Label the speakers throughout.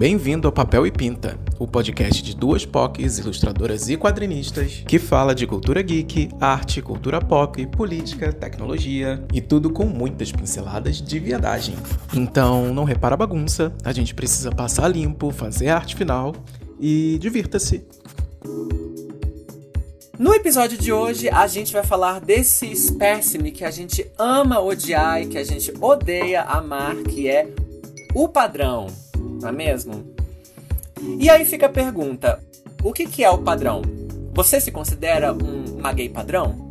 Speaker 1: Bem-vindo ao Papel e Pinta, o podcast de duas POCs, ilustradoras e quadrinistas, que fala de cultura geek, arte, cultura pop, política, tecnologia e tudo com muitas pinceladas de viadagem. Então, não repara a bagunça, a gente precisa passar limpo, fazer a arte final e divirta-se.
Speaker 2: No episódio de hoje, a gente vai falar desse espécime que a gente ama odiar e que a gente odeia amar, que é o padrão, não é mesmo? E aí fica a pergunta: o que, que é o padrão? Você se considera um, uma gay padrão?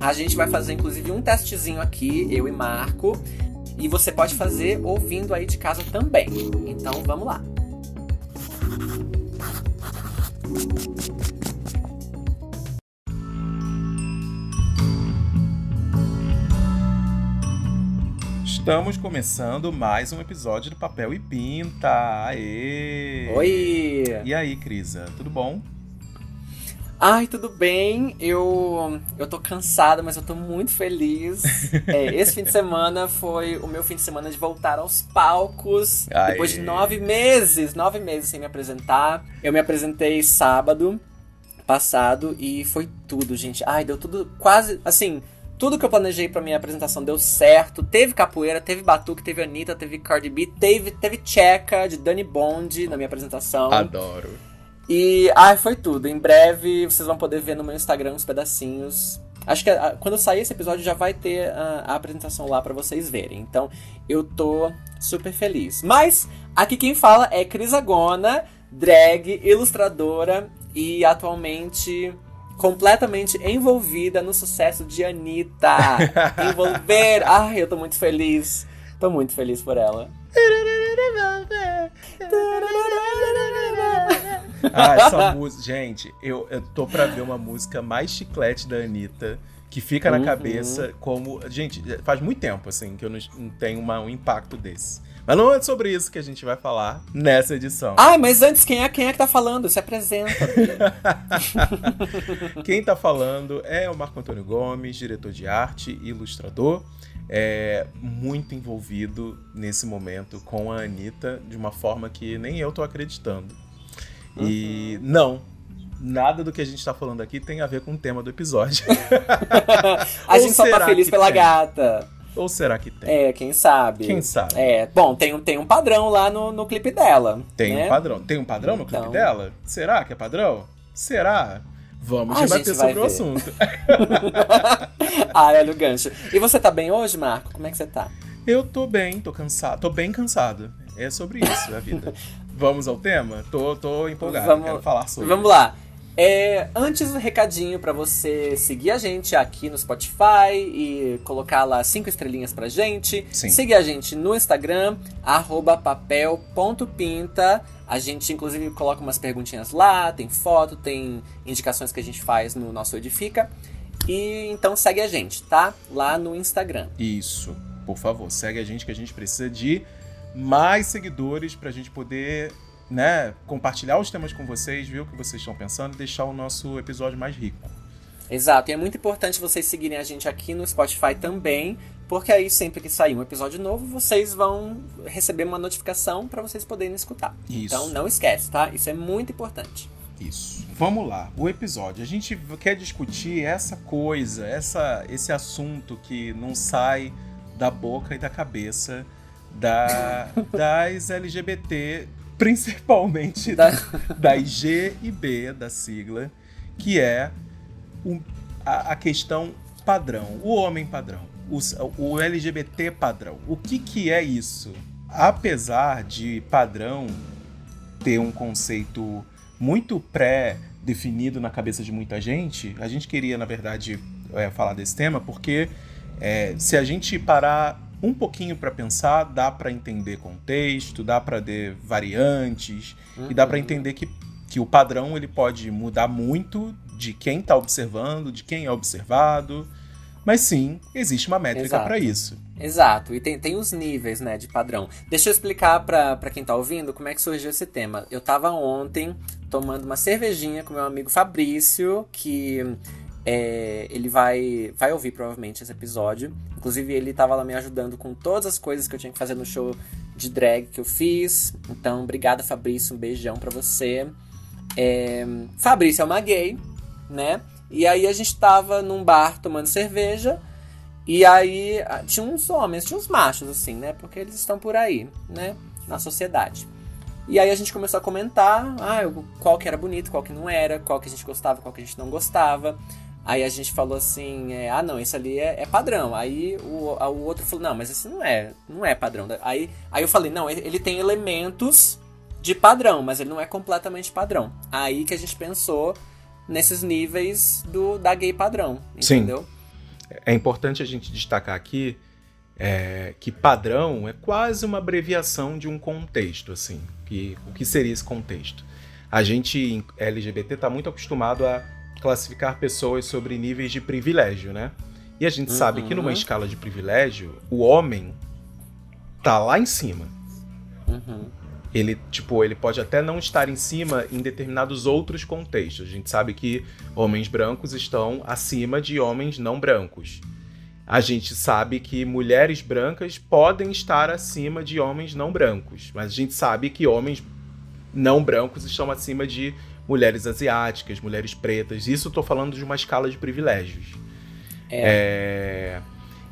Speaker 2: A gente vai fazer inclusive um testezinho aqui, eu e Marco, e você pode fazer ouvindo aí de casa também. Então vamos lá.
Speaker 1: Estamos começando mais um episódio do Papel e Pinta. Aê!
Speaker 2: Oi!
Speaker 1: E aí, Crisa, tudo bom?
Speaker 2: Ai, tudo bem. Eu eu tô cansada, mas eu tô muito feliz. É, esse fim de semana foi o meu fim de semana de voltar aos palcos.
Speaker 1: Aê.
Speaker 2: Depois de nove meses, nove meses sem me apresentar. Eu me apresentei sábado passado e foi tudo, gente. Ai, deu tudo quase assim. Tudo que eu planejei pra minha apresentação deu certo. Teve capoeira, teve batuque, teve Anitta, teve Cardi B, teve, teve Checa de Dani Bond na minha apresentação.
Speaker 1: Adoro.
Speaker 2: E ai, foi tudo. Em breve vocês vão poder ver no meu Instagram uns pedacinhos. Acho que ah, quando sair esse episódio já vai ter ah, a apresentação lá pra vocês verem. Então eu tô super feliz. Mas aqui quem fala é Cris Agona, drag, ilustradora e atualmente completamente envolvida no sucesso de Anitta. Envolver. Ai, eu tô muito feliz. Tô muito feliz por ela.
Speaker 1: Ah, essa música. Gente, eu, eu tô pra ver uma música mais chiclete da Anitta. Que fica na
Speaker 2: Uhum.
Speaker 1: cabeça como. Gente, faz muito tempo, assim, que eu não, não tenho uma- um impacto desse. Mas não é sobre isso que a gente vai falar nessa edição.
Speaker 2: Ah, mas antes, quem é, quem é que tá falando? Se apresenta.
Speaker 1: Quem tá falando é o Marco Antônio Gomes, diretor de arte e ilustrador. É muito envolvido nesse momento com a Anitta de uma forma que nem eu tô acreditando. E não, nada do que a gente tá falando aqui tem a ver com o tema do episódio.
Speaker 2: A gente só tá feliz pela
Speaker 1: tem?
Speaker 2: gata.
Speaker 1: Ou será que tem?
Speaker 2: É, quem sabe.
Speaker 1: Quem sabe?
Speaker 2: É, bom, tem, um- tem um padrão lá no, no clipe dela.
Speaker 1: Tem
Speaker 2: né?
Speaker 1: um padrão. Tem um padrão no clipe
Speaker 2: Então.
Speaker 1: dela? Será que é padrão? Será? Vamos debater sobre o
Speaker 2: ver.
Speaker 1: assunto.
Speaker 2: ah, olha o gancho. E você tá bem hoje, Marco? Como é que você tá?
Speaker 1: Eu tô bem, tô cansado. Tô bem cansado. É sobre isso a vida. Vamos ao tema? Tô, tô empolgado,
Speaker 2: Vamos-
Speaker 1: quero falar sobre.
Speaker 2: Vamos lá. É, antes, um recadinho pra você seguir a gente aqui no Spotify e colocar lá cinco estrelinhas pra gente.
Speaker 1: Sim.
Speaker 2: Seguir a gente no Instagram, arroba papel.pinta. A gente, inclusive, coloca umas perguntinhas lá, tem foto, tem indicações que a gente faz no nosso Edifica. E então segue a gente, tá? Lá no Instagram.
Speaker 1: Isso. Por favor, segue a gente que a gente precisa de mais seguidores pra gente poder, né, compartilhar os temas com vocês, ver o que vocês estão pensando e deixar o nosso episódio mais rico.
Speaker 2: Exato, e é muito importante vocês seguirem a gente aqui no Spotify também, porque aí sempre que sair um episódio novo, vocês vão receber uma notificação para vocês poderem escutar.
Speaker 1: Isso.
Speaker 2: Então não esquece, tá? Isso é muito importante.
Speaker 1: Isso. Vamos lá, o episódio. A gente quer discutir essa coisa, essa, esse assunto que não sai da boca e da cabeça da, das LGBT, principalmente
Speaker 2: Da-
Speaker 1: das G e B da sigla, que é a, a questão padrão, o homem padrão, o, o LGBT padrão. O que, que é isso? Apesar de padrão ter um conceito muito pré-definido na cabeça de muita gente, a gente queria, na verdade, é, falar desse tema porque é, se a gente parar um pouquinho para pensar, dá para entender contexto, dá para ter variantes e dá para
Speaker 2: Uhum.
Speaker 1: entender que, que o padrão ele pode mudar muito de quem está observando, de quem é observado, mas sim existe uma métrica para isso.
Speaker 2: Exato, e tem, tem os níveis, né, de padrão. Deixa eu explicar pra quem tá ouvindo como é que surgiu esse tema. Eu tava ontem tomando uma cervejinha com meu amigo Fabrício, que é, ele vai, vai ouvir provavelmente esse episódio. Inclusive, ele tava lá me ajudando com todas as coisas que eu tinha que fazer no show de drag que eu fiz. Então, obrigada, Fabrício. Um beijão pra você. É... Fabrício é uma gay, né? E aí a gente tava num bar tomando cerveja. E aí tinha uns homens, tinha uns machos, assim, né? Porque eles estão por aí, né? Na sociedade. E aí a gente começou a comentar ah, qual que era bonito, qual que não era, qual que a gente gostava, qual que a gente não gostava. Aí a gente falou assim, é, ah não, esse ali é, é, padrão. Aí o, o outro falou, não, mas esse não é, não é padrão. Aí, aí eu falei, não, ele tem elementos de padrão, mas ele não é completamente padrão. Aí que a gente pensou nesses níveis do da gay padrão, entendeu?
Speaker 1: Sim. É importante a gente destacar aqui é, que padrão é quase uma abreviação de um contexto, assim. Que, o que seria esse contexto? A gente LGBT está muito acostumado a classificar pessoas sobre níveis de privilégio, né? E a gente uhum. sabe que numa uhum. escala de privilégio, o homem tá lá em cima. Uhum. Ele, tipo, ele pode até não estar em cima em determinados outros contextos. A gente sabe que homens brancos estão acima de homens não brancos. A gente sabe que mulheres brancas podem estar acima de homens não brancos, mas a gente sabe que homens não brancos estão acima de mulheres asiáticas, mulheres pretas. Isso eu tô falando de uma escala de privilégios. É. é...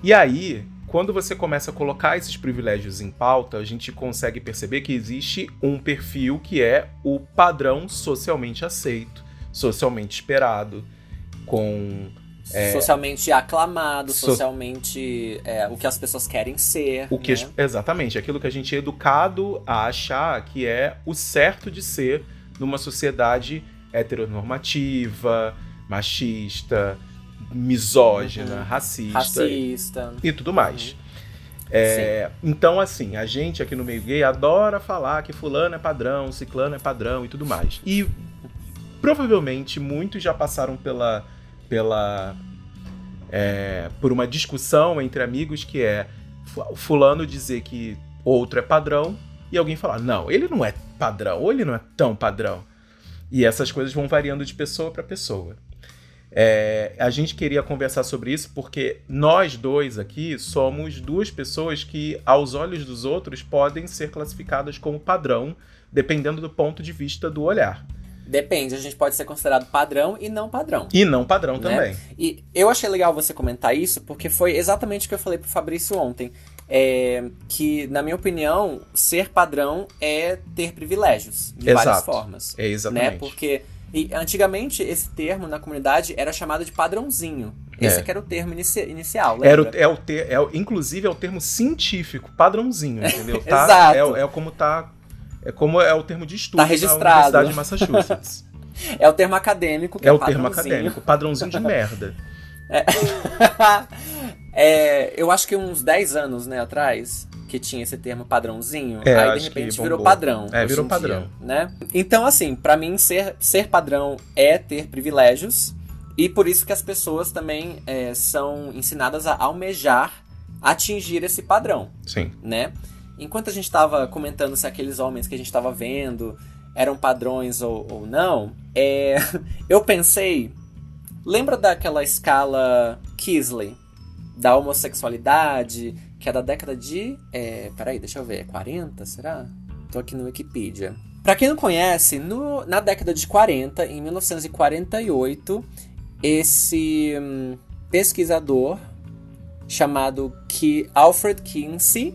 Speaker 1: E aí, quando você começa a colocar esses privilégios em pauta, a gente consegue perceber que existe um perfil que é o padrão socialmente aceito, socialmente esperado, com
Speaker 2: é, socialmente aclamado, so... socialmente é, o que as pessoas querem ser.
Speaker 1: O que né? exatamente, aquilo que a gente é educado a achar que é o certo de ser numa sociedade heteronormativa, machista, misógina, uhum. racista,
Speaker 2: racista
Speaker 1: e, tudo mais. Uhum. É, então, assim, a gente aqui no meio gay adora falar que fulano é padrão, ciclano é padrão e tudo mais. E provavelmente muitos já passaram pela, pela é, por uma discussão entre amigos que é fulano dizer que outro é padrão e alguém falar, não, ele não é padrão, ou ele não é tão padrão. E essas coisas vão variando de pessoa para pessoa. É, a gente queria conversar sobre isso porque nós dois aqui somos duas pessoas que, aos olhos dos outros, podem ser classificadas como padrão, dependendo do ponto de vista do olhar.
Speaker 2: Depende, a gente pode ser considerado padrão e não padrão.
Speaker 1: E não padrão né? também.
Speaker 2: E eu achei legal você comentar isso, porque foi exatamente o que eu falei pro Fabrício ontem é, que, na minha opinião, ser padrão é ter privilégios de Exato. várias formas.
Speaker 1: É exatamente.
Speaker 2: Né? Porque e, antigamente esse termo na comunidade era chamado de padrãozinho. Esse é. era o termo inici inicial,
Speaker 1: Era o, é o ter, é, inclusive é o termo científico, padrãozinho, entendeu?
Speaker 2: Tá, Exato.
Speaker 1: É, é como tá é como é o termo de estudo
Speaker 2: tá registrado.
Speaker 1: da Universidade de Massachusetts.
Speaker 2: é o termo acadêmico.
Speaker 1: é, é o termo acadêmico, padrãozinho de merda.
Speaker 2: É. é, eu acho que uns 10 anos né, atrás, que tinha esse termo padrãozinho, é, aí de repente virou padrão.
Speaker 1: É, virou padrão. Dia,
Speaker 2: né? Então, assim, para mim, ser, ser padrão é ter privilégios, e por isso que as pessoas também é, são ensinadas a almejar atingir esse padrão.
Speaker 1: Sim.
Speaker 2: Né? Enquanto a gente estava comentando se aqueles homens que a gente estava vendo eram padrões ou, ou não, é, eu pensei. Lembra daquela escala Kisley? Da homossexualidade, que é da década de. É, peraí, deixa eu ver, 40, será? Tô aqui no Wikipedia. Pra quem não conhece, no, na década de 40, em 1948, esse hum, pesquisador chamado Ki Alfred Kinsey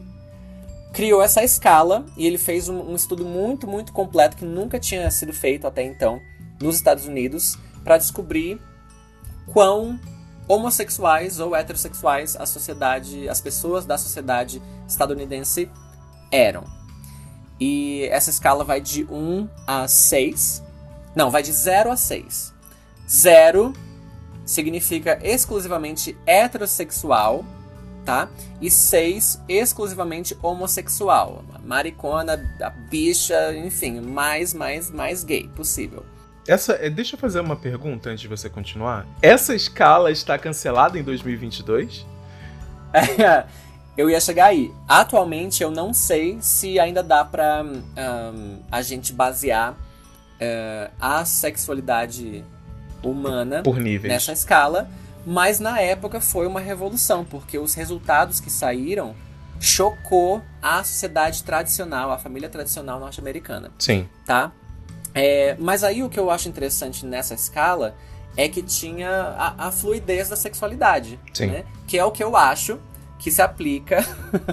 Speaker 2: criou essa escala e ele fez um, um estudo muito, muito completo que nunca tinha sido feito até então nos Estados Unidos para descobrir quão homossexuais ou heterossexuais a sociedade, as pessoas da sociedade estadunidense eram. E essa escala vai de 1 a 6. Não, vai de 0 a 6. 0 significa exclusivamente heterossexual tá? E seis exclusivamente homossexual. Maricona, bicha, enfim, mais, mais, mais gay possível.
Speaker 1: Essa, eh, deixa eu fazer uma pergunta antes de você continuar. Essa escala está cancelada em 2022?
Speaker 2: eu ia chegar aí. Atualmente eu não sei se ainda dá pra um, a gente basear uh, a sexualidade humana
Speaker 1: Por níveis.
Speaker 2: nessa escala mas na época foi uma revolução, porque os resultados que saíram chocou a sociedade tradicional, a família tradicional norte-americana.
Speaker 1: Sim.
Speaker 2: Tá? É, mas aí o que eu acho interessante nessa escala é que tinha a, a fluidez da sexualidade.
Speaker 1: Sim.
Speaker 2: Né? Que é o que eu acho que se aplica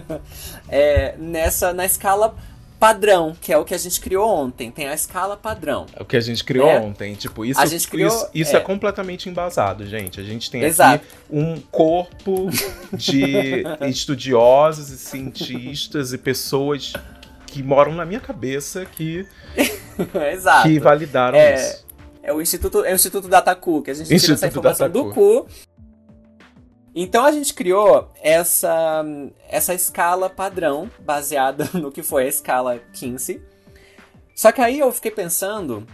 Speaker 2: é, nessa na escala padrão, que é o que a gente criou ontem. Tem a escala padrão.
Speaker 1: É o que a gente criou
Speaker 2: É.
Speaker 1: ontem. Tipo, isso,
Speaker 2: A gente criou-
Speaker 1: isso, isso é.
Speaker 2: é.
Speaker 1: completamente embasado, gente. A gente tem
Speaker 2: Exato.
Speaker 1: aqui um corpo de estudiosos e cientistas e pessoas que moram na minha cabeça que,
Speaker 2: Exato.
Speaker 1: que validaram
Speaker 2: É,
Speaker 1: isso.
Speaker 2: É o Instituto, é o Instituto Dataku, que a gente tira essa
Speaker 1: Instituto
Speaker 2: informação do cu. Então a gente criou essa, essa escala padrão, baseada no que foi a escala Kinsey. Só que aí eu fiquei pensando,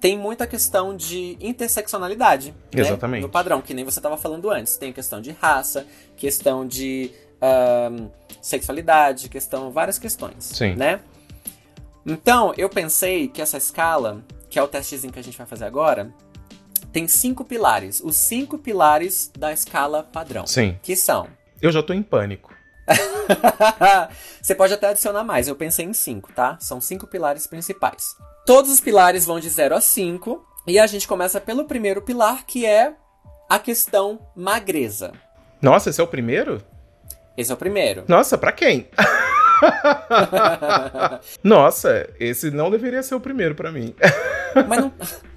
Speaker 2: tem muita questão de interseccionalidade. né,
Speaker 1: Exatamente.
Speaker 2: no padrão, que nem você estava falando antes. Tem questão de raça, questão de sexualidade, questão várias questões.
Speaker 1: Sim.
Speaker 2: Né? Então, eu pensei que essa escala, que é o testezinho que a gente vai fazer agora, tem cinco pilares. Os cinco pilares da escala padrão.
Speaker 1: Sim.
Speaker 2: Que são.
Speaker 1: Eu já tô em pânico.
Speaker 2: Você pode até adicionar mais, eu pensei em cinco, tá? São cinco pilares principais. Todos os pilares vão de 0 a 5. E a gente começa pelo primeiro pilar, que é a questão magreza.
Speaker 1: Nossa, esse é o primeiro?
Speaker 2: Esse é o primeiro.
Speaker 1: Nossa, pra quem? Nossa, esse não deveria ser o primeiro pra mim.
Speaker 2: Mas não,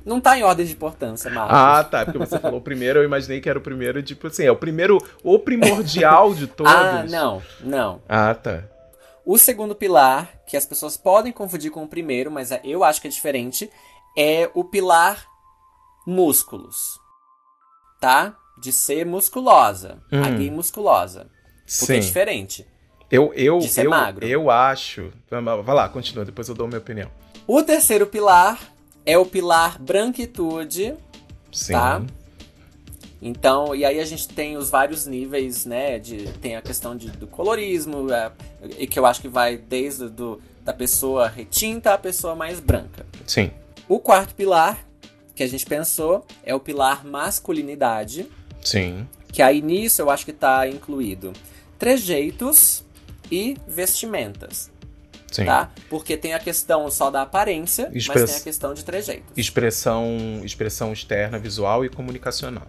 Speaker 2: não tá em ordem de importância, Marcos.
Speaker 1: Ah, tá. Porque você falou o primeiro, eu imaginei que era o primeiro, tipo assim, é o primeiro, o primordial de todos.
Speaker 2: ah, não, não.
Speaker 1: Ah, tá.
Speaker 2: O segundo pilar, que as pessoas podem confundir com o primeiro, mas é- eu acho que é diferente, é o pilar músculos. Tá? De ser musculosa. A
Speaker 1: Hum.
Speaker 2: gay musculosa. Porque é
Speaker 1: Sim.
Speaker 2: diferente.
Speaker 1: Eu, eu,
Speaker 2: de ser
Speaker 1: eu,
Speaker 2: magro.
Speaker 1: eu acho. Vai lá, continua, depois eu dou minha opinião.
Speaker 2: O terceiro pilar é o pilar branquitude.
Speaker 1: Sim.
Speaker 2: Tá. Então, e aí a gente tem os vários níveis, né? De, tem a questão de, do colorismo, é, e que eu acho que vai desde do, da pessoa retinta à pessoa mais branca.
Speaker 1: Sim.
Speaker 2: O quarto pilar que a gente pensou é o pilar masculinidade,
Speaker 1: Sim.
Speaker 2: que aí nisso eu acho que está incluído trejeitos e vestimentas,
Speaker 1: Sim.
Speaker 2: tá? Porque tem a questão só da aparência, mas tem a questão de trejeitos.
Speaker 1: Expressão, expressão externa, visual e comunicacional.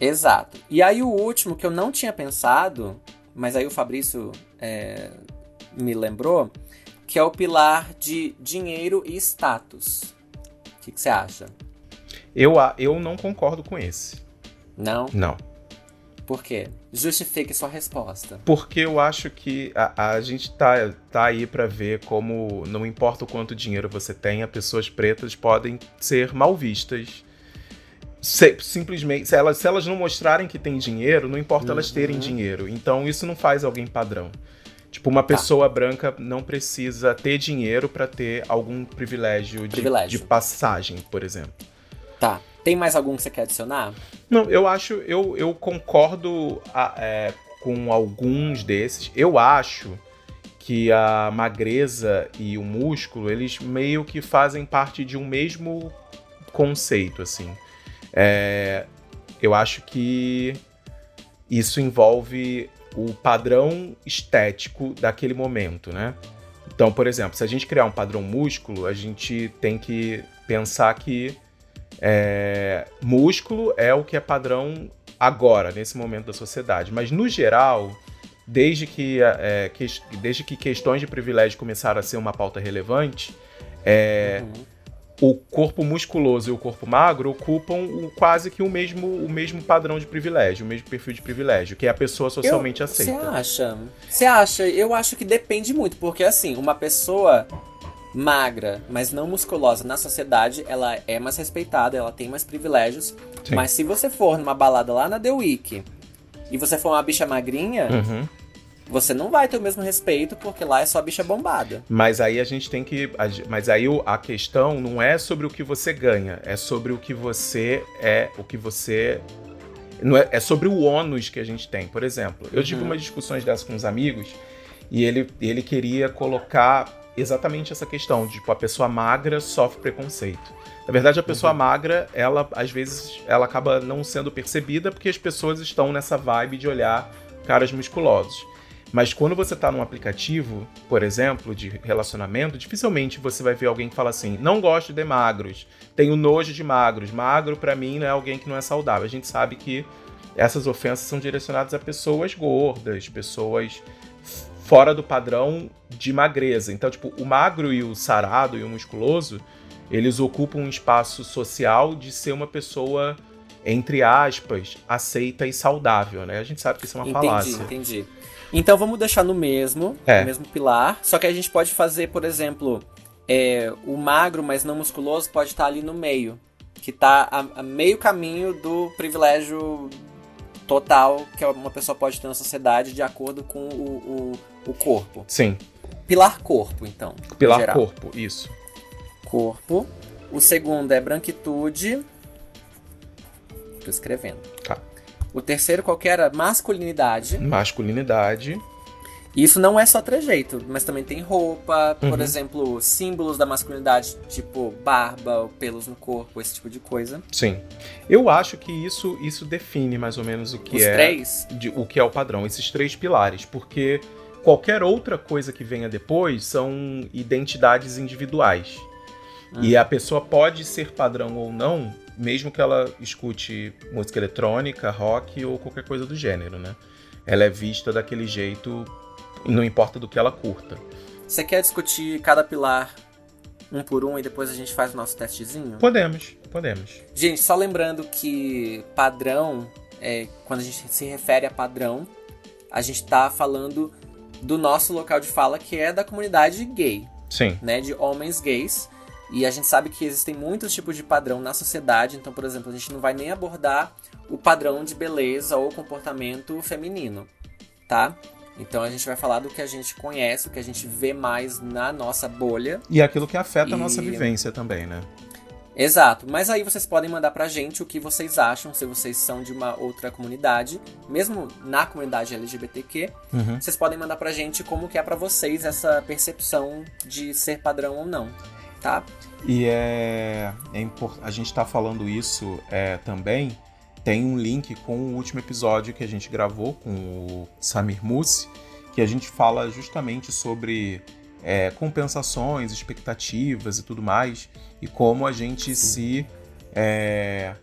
Speaker 2: Exato. E aí o último que eu não tinha pensado, mas aí o Fabrício é, me lembrou, que é o pilar de dinheiro e status. O que que você acha?
Speaker 1: Eu, eu não concordo com esse.
Speaker 2: Não?
Speaker 1: Não.
Speaker 2: Por quê? Justifique sua resposta.
Speaker 1: Porque eu acho que a, a gente tá, tá aí pra ver como, não importa o quanto dinheiro você tenha, pessoas pretas podem ser mal vistas. Se- simplesmente, se elas, se elas não mostrarem que têm dinheiro, não importa elas terem
Speaker 2: Uhum.
Speaker 1: dinheiro. Então isso não faz alguém padrão. Tipo, uma pessoa branca não precisa ter dinheiro pra ter algum privilégio de,
Speaker 2: Privilégio.
Speaker 1: de passagem, por exemplo.
Speaker 2: Tá. Tem mais algum que você quer adicionar?
Speaker 1: Não, eu acho, eu, eu concordo a- é, com alguns desses. Eu acho que a magreza e o músculo, eles meio que fazem parte de um mesmo conceito, assim. É, eu acho que isso envolve o padrão estético daquele momento, né? Então, por exemplo, se a gente criar um padrão músculo, a gente tem que pensar que é, músculo é o que é padrão agora, nesse momento da sociedade. Mas, no geral, desde que, é, que- desde que questões de privilégio começaram a ser uma pauta relevante, é,
Speaker 2: Uhum.
Speaker 1: o corpo musculoso e o corpo magro ocupam o- quase que o mesmo, o mesmo padrão de privilégio, o mesmo perfil de privilégio, que é a pessoa socialmente
Speaker 2: Eu- Você
Speaker 1: aceita.
Speaker 2: acha? Você acha? Eu acho que depende muito, porque assim, uma pessoa magra, mas não musculosa na sociedade, ela é mais respeitada, ela tem mais privilégios.
Speaker 1: Sim.
Speaker 2: Mas se você for numa balada lá na The Week e você for uma bicha magrinha,
Speaker 1: Uhum.
Speaker 2: você não vai ter o mesmo respeito, porque lá é só bicha bombada.
Speaker 1: Mas aí a gente tem que. Mas aí a questão não é sobre o que você ganha, é sobre o que você é, o que você. Não é, é sobre o ônus que a gente tem. Por exemplo, eu tive
Speaker 2: Uhum.
Speaker 1: umas discussões dessas com uns amigos e ele, ele queria colocar exatamente essa questão, de tipo, a pessoa magra sofre preconceito. Na verdade, a pessoa
Speaker 2: Uhum.
Speaker 1: magra, ela às vezes ela acaba não sendo percebida porque as pessoas estão nessa vibe de olhar caras musculosos. Mas quando você está num aplicativo, por exemplo, de relacionamento, dificilmente você vai ver alguém que fala assim: não gosto de magros, tenho nojo de magros. Magro, para mim, não é alguém que não é saudável. A gente sabe que essas ofensas são direcionadas a pessoas gordas, pessoas fora do padrão de magreza. Então, tipo, o magro e o sarado e o musculoso, eles ocupam um espaço social de ser uma pessoa, entre aspas, aceita e saudável, né? A gente sabe que isso é uma
Speaker 2: entendi,
Speaker 1: falácia.
Speaker 2: Entendi, entendi. Então vamos deixar no mesmo, é. no mesmo pilar. Só que a gente pode fazer, por exemplo, é, o magro, mas não musculoso, pode estar ali no meio. Que está a, a meio caminho do privilégio total que uma pessoa pode ter na sociedade de acordo com o, o, o corpo.
Speaker 1: Sim.
Speaker 2: Pilar corpo, então.
Speaker 1: Pilar corpo, isso.
Speaker 2: Corpo. O segundo é branquitude. Tô escrevendo.
Speaker 1: Tá.
Speaker 2: O terceiro qual que era? Masculinidade.
Speaker 1: Masculinidade.
Speaker 2: Isso não é só trejeito, mas também tem roupa, uhum. por exemplo, símbolos da masculinidade, tipo barba, pelos no corpo, esse tipo de coisa.
Speaker 1: Sim. Eu acho que isso isso define mais ou menos o que
Speaker 2: Os
Speaker 1: é
Speaker 2: três?
Speaker 1: De, o que é o padrão, esses três pilares, porque qualquer outra coisa que venha depois são identidades individuais. Uhum. E a pessoa pode ser padrão ou não, mesmo que ela escute música eletrônica, rock ou qualquer coisa do gênero, né? Ela é vista daquele jeito não importa do que ela curta.
Speaker 2: Você quer discutir cada pilar um por um e depois a gente faz o nosso testezinho?
Speaker 1: Podemos, podemos.
Speaker 2: Gente, só lembrando que padrão, é, quando a gente se refere a padrão, a gente está falando do nosso local de fala, que é da comunidade gay.
Speaker 1: Sim.
Speaker 2: Né, de homens gays. E a gente sabe que existem muitos tipos de padrão na sociedade, então, por exemplo, a gente não vai nem abordar o padrão de beleza ou comportamento feminino, tá? Então a gente vai falar do que a gente conhece, o que a gente vê mais na nossa bolha.
Speaker 1: E aquilo que afeta e... a nossa vivência também, né?
Speaker 2: Exato, mas aí vocês podem mandar pra gente o que vocês acham, se vocês são de uma outra comunidade, mesmo na comunidade LGBTQ, uhum. vocês podem mandar pra gente como que é para vocês essa percepção de ser padrão ou não, tá?
Speaker 1: E é, é import... a gente tá falando isso é, também tem um link com o último episódio que a gente gravou com o Samir Mussi, que a gente fala justamente sobre é, compensações, expectativas e tudo mais, e como a gente se é,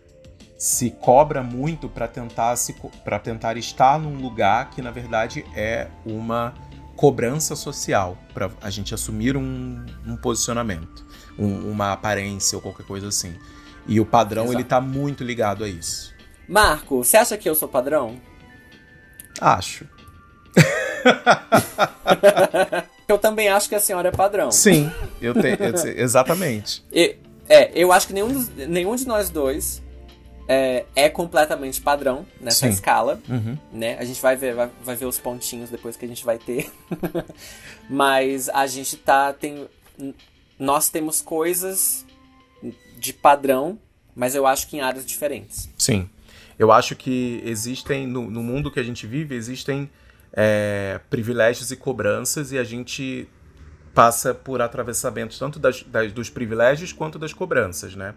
Speaker 1: se cobra muito para tentar se para tentar estar num lugar que na verdade é uma cobrança social para a gente assumir um, um posicionamento, um, uma aparência ou qualquer coisa assim. E o padrão Exato. ele tá muito ligado a isso.
Speaker 2: Marco, você acha que eu sou padrão?
Speaker 1: Acho.
Speaker 2: eu também acho que a senhora é padrão.
Speaker 1: Sim, eu tenho. exatamente.
Speaker 2: E, é, eu acho que nenhum, dos, nenhum de nós dois é, é completamente padrão nessa Sim. escala. Uhum. Né? A gente vai ver, vai, vai, ver os pontinhos depois que a gente vai ter. Mas a gente tá. Tem, nós temos coisas de padrão, mas eu acho que em áreas diferentes.
Speaker 1: Sim. Eu acho que existem, no, no mundo que a gente vive, existem é, privilégios e cobranças e a gente passa por atravessamentos tanto das, das, dos privilégios quanto das cobranças, né?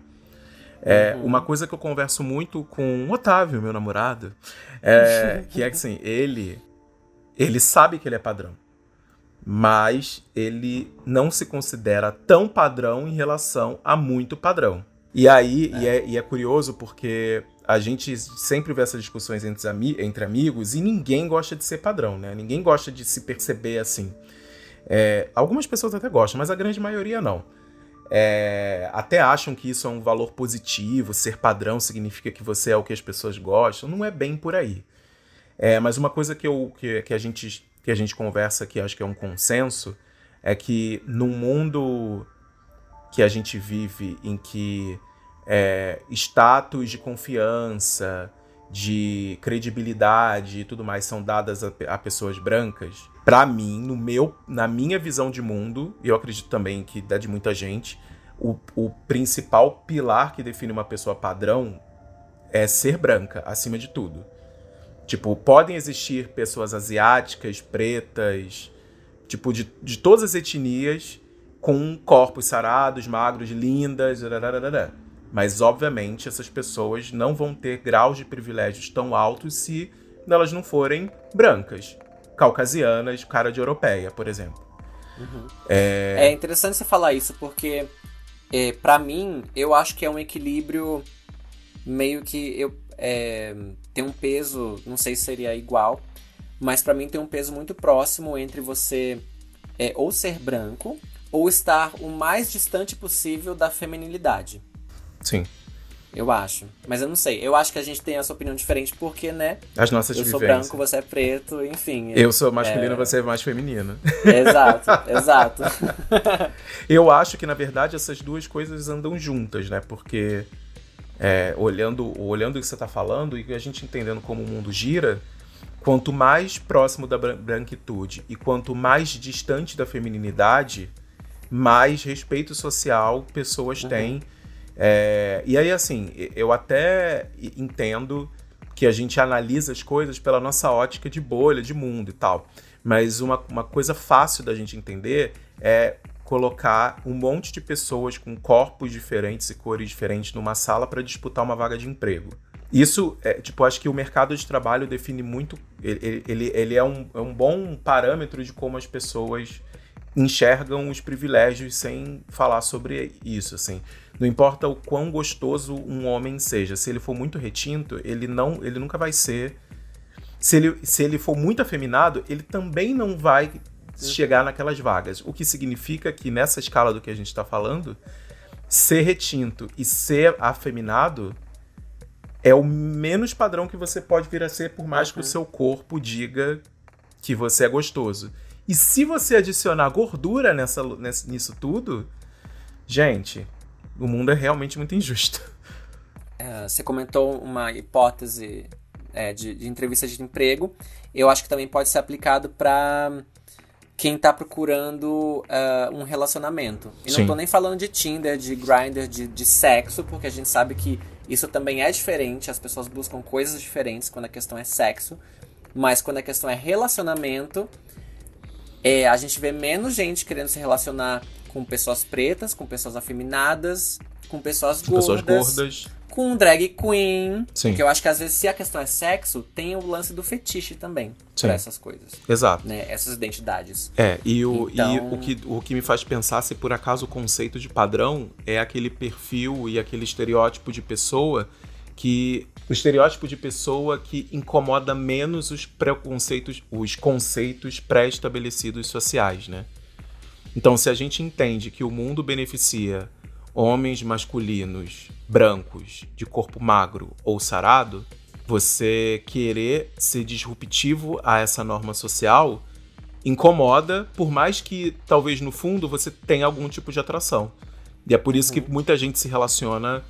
Speaker 1: É, uhum. Uma coisa que eu converso muito com o Otávio, meu namorado, é, que é que assim, ele, ele sabe que ele é padrão, mas ele não se considera tão padrão em relação a muito padrão. E aí, é. E, é, e é curioso porque a gente sempre vê essas discussões entre, ami entre amigos e ninguém gosta de ser padrão, né? Ninguém gosta de se perceber assim. É, algumas pessoas até gostam, mas a grande maioria não. É, até acham que isso é um valor positivo, ser padrão significa que você é o que as pessoas gostam. Não é bem por aí. É, mas uma coisa que, eu, que, que, a gente, que a gente conversa, que acho que é um consenso, é que num mundo que a gente vive em que é, status de confiança, de credibilidade e tudo mais são dadas a, a pessoas brancas, para mim, no meu, na minha visão de mundo, e eu acredito também que dá de muita gente, o, o principal pilar que define uma pessoa padrão é ser branca, acima de tudo. Tipo, podem existir pessoas asiáticas, pretas, tipo, de, de todas as etnias, com corpos sarados, magros, lindas, mas, obviamente, essas pessoas não vão ter graus de privilégios tão altos se elas não forem brancas. caucasianas, cara de europeia, por exemplo.
Speaker 2: Uhum. É... é... interessante você falar isso, porque é, para mim, eu acho que é um equilíbrio meio que eu é, tem um peso, não sei se seria igual, mas para mim tem um peso muito próximo entre você é, ou ser branco ou estar o mais distante possível da feminilidade.
Speaker 1: Sim.
Speaker 2: Eu acho. Mas eu não sei. Eu acho que a gente tem essa opinião diferente porque, né?
Speaker 1: As nossas
Speaker 2: Eu
Speaker 1: vivências.
Speaker 2: sou branco, você é preto, enfim.
Speaker 1: Eu sou masculino, é... você é mais feminino.
Speaker 2: Exato, exato.
Speaker 1: eu acho que, na verdade, essas duas coisas andam juntas, né? Porque é, olhando, olhando o que você está falando e a gente entendendo como o mundo gira, quanto mais próximo da branquitude e quanto mais distante da feminilidade, mais respeito social pessoas uhum. têm é, e aí, assim, eu até entendo que a gente analisa as coisas pela nossa ótica de bolha, de mundo e tal. Mas uma, uma coisa fácil da gente entender é colocar um monte de pessoas com corpos diferentes e cores diferentes numa sala para disputar uma vaga de emprego. Isso, é, tipo, acho que o mercado de trabalho define muito. Ele, ele, ele é, um, é um bom parâmetro de como as pessoas enxergam os privilégios sem falar sobre isso, assim. Não importa o quão gostoso um homem seja, se ele for muito retinto, ele não, ele nunca vai ser. Se ele, se ele for muito afeminado, ele também não vai chegar naquelas vagas. O que significa que nessa escala do que a gente está falando, ser retinto e ser afeminado é o menos padrão que você pode vir a ser, por mais uhum. que o seu corpo diga que você é gostoso. E se você adicionar gordura nessa, nisso tudo, gente, o mundo é realmente muito injusto.
Speaker 2: É, você comentou uma hipótese é, de, de, entrevista de emprego. Eu acho que também pode ser aplicado para quem está procurando uh, um relacionamento. E não estou nem falando de Tinder, de Grindr, de, de sexo, porque a gente sabe que isso também é diferente. As pessoas buscam coisas diferentes quando a questão é sexo. Mas quando a questão é relacionamento, é, a gente vê menos gente querendo se relacionar com pessoas pretas, com pessoas afeminadas, com pessoas gordas, pessoas gordas. com drag queen. Sim. Porque eu acho que às vezes, se a questão é sexo, tem o lance do fetiche também para essas coisas.
Speaker 1: Exato.
Speaker 2: Né? Essas identidades.
Speaker 1: É, e, o, então... e o, que, o que me faz pensar se por acaso o conceito de padrão é aquele perfil e aquele estereótipo de pessoa que o estereótipo de pessoa que incomoda menos os preconceitos, os conceitos pré-estabelecidos sociais, né? Então, se a gente entende que o mundo beneficia homens masculinos brancos de corpo magro ou sarado, você querer ser disruptivo a essa norma social incomoda, por mais que talvez no fundo você tenha algum tipo de atração. E é por isso que uhum. muita gente se relaciona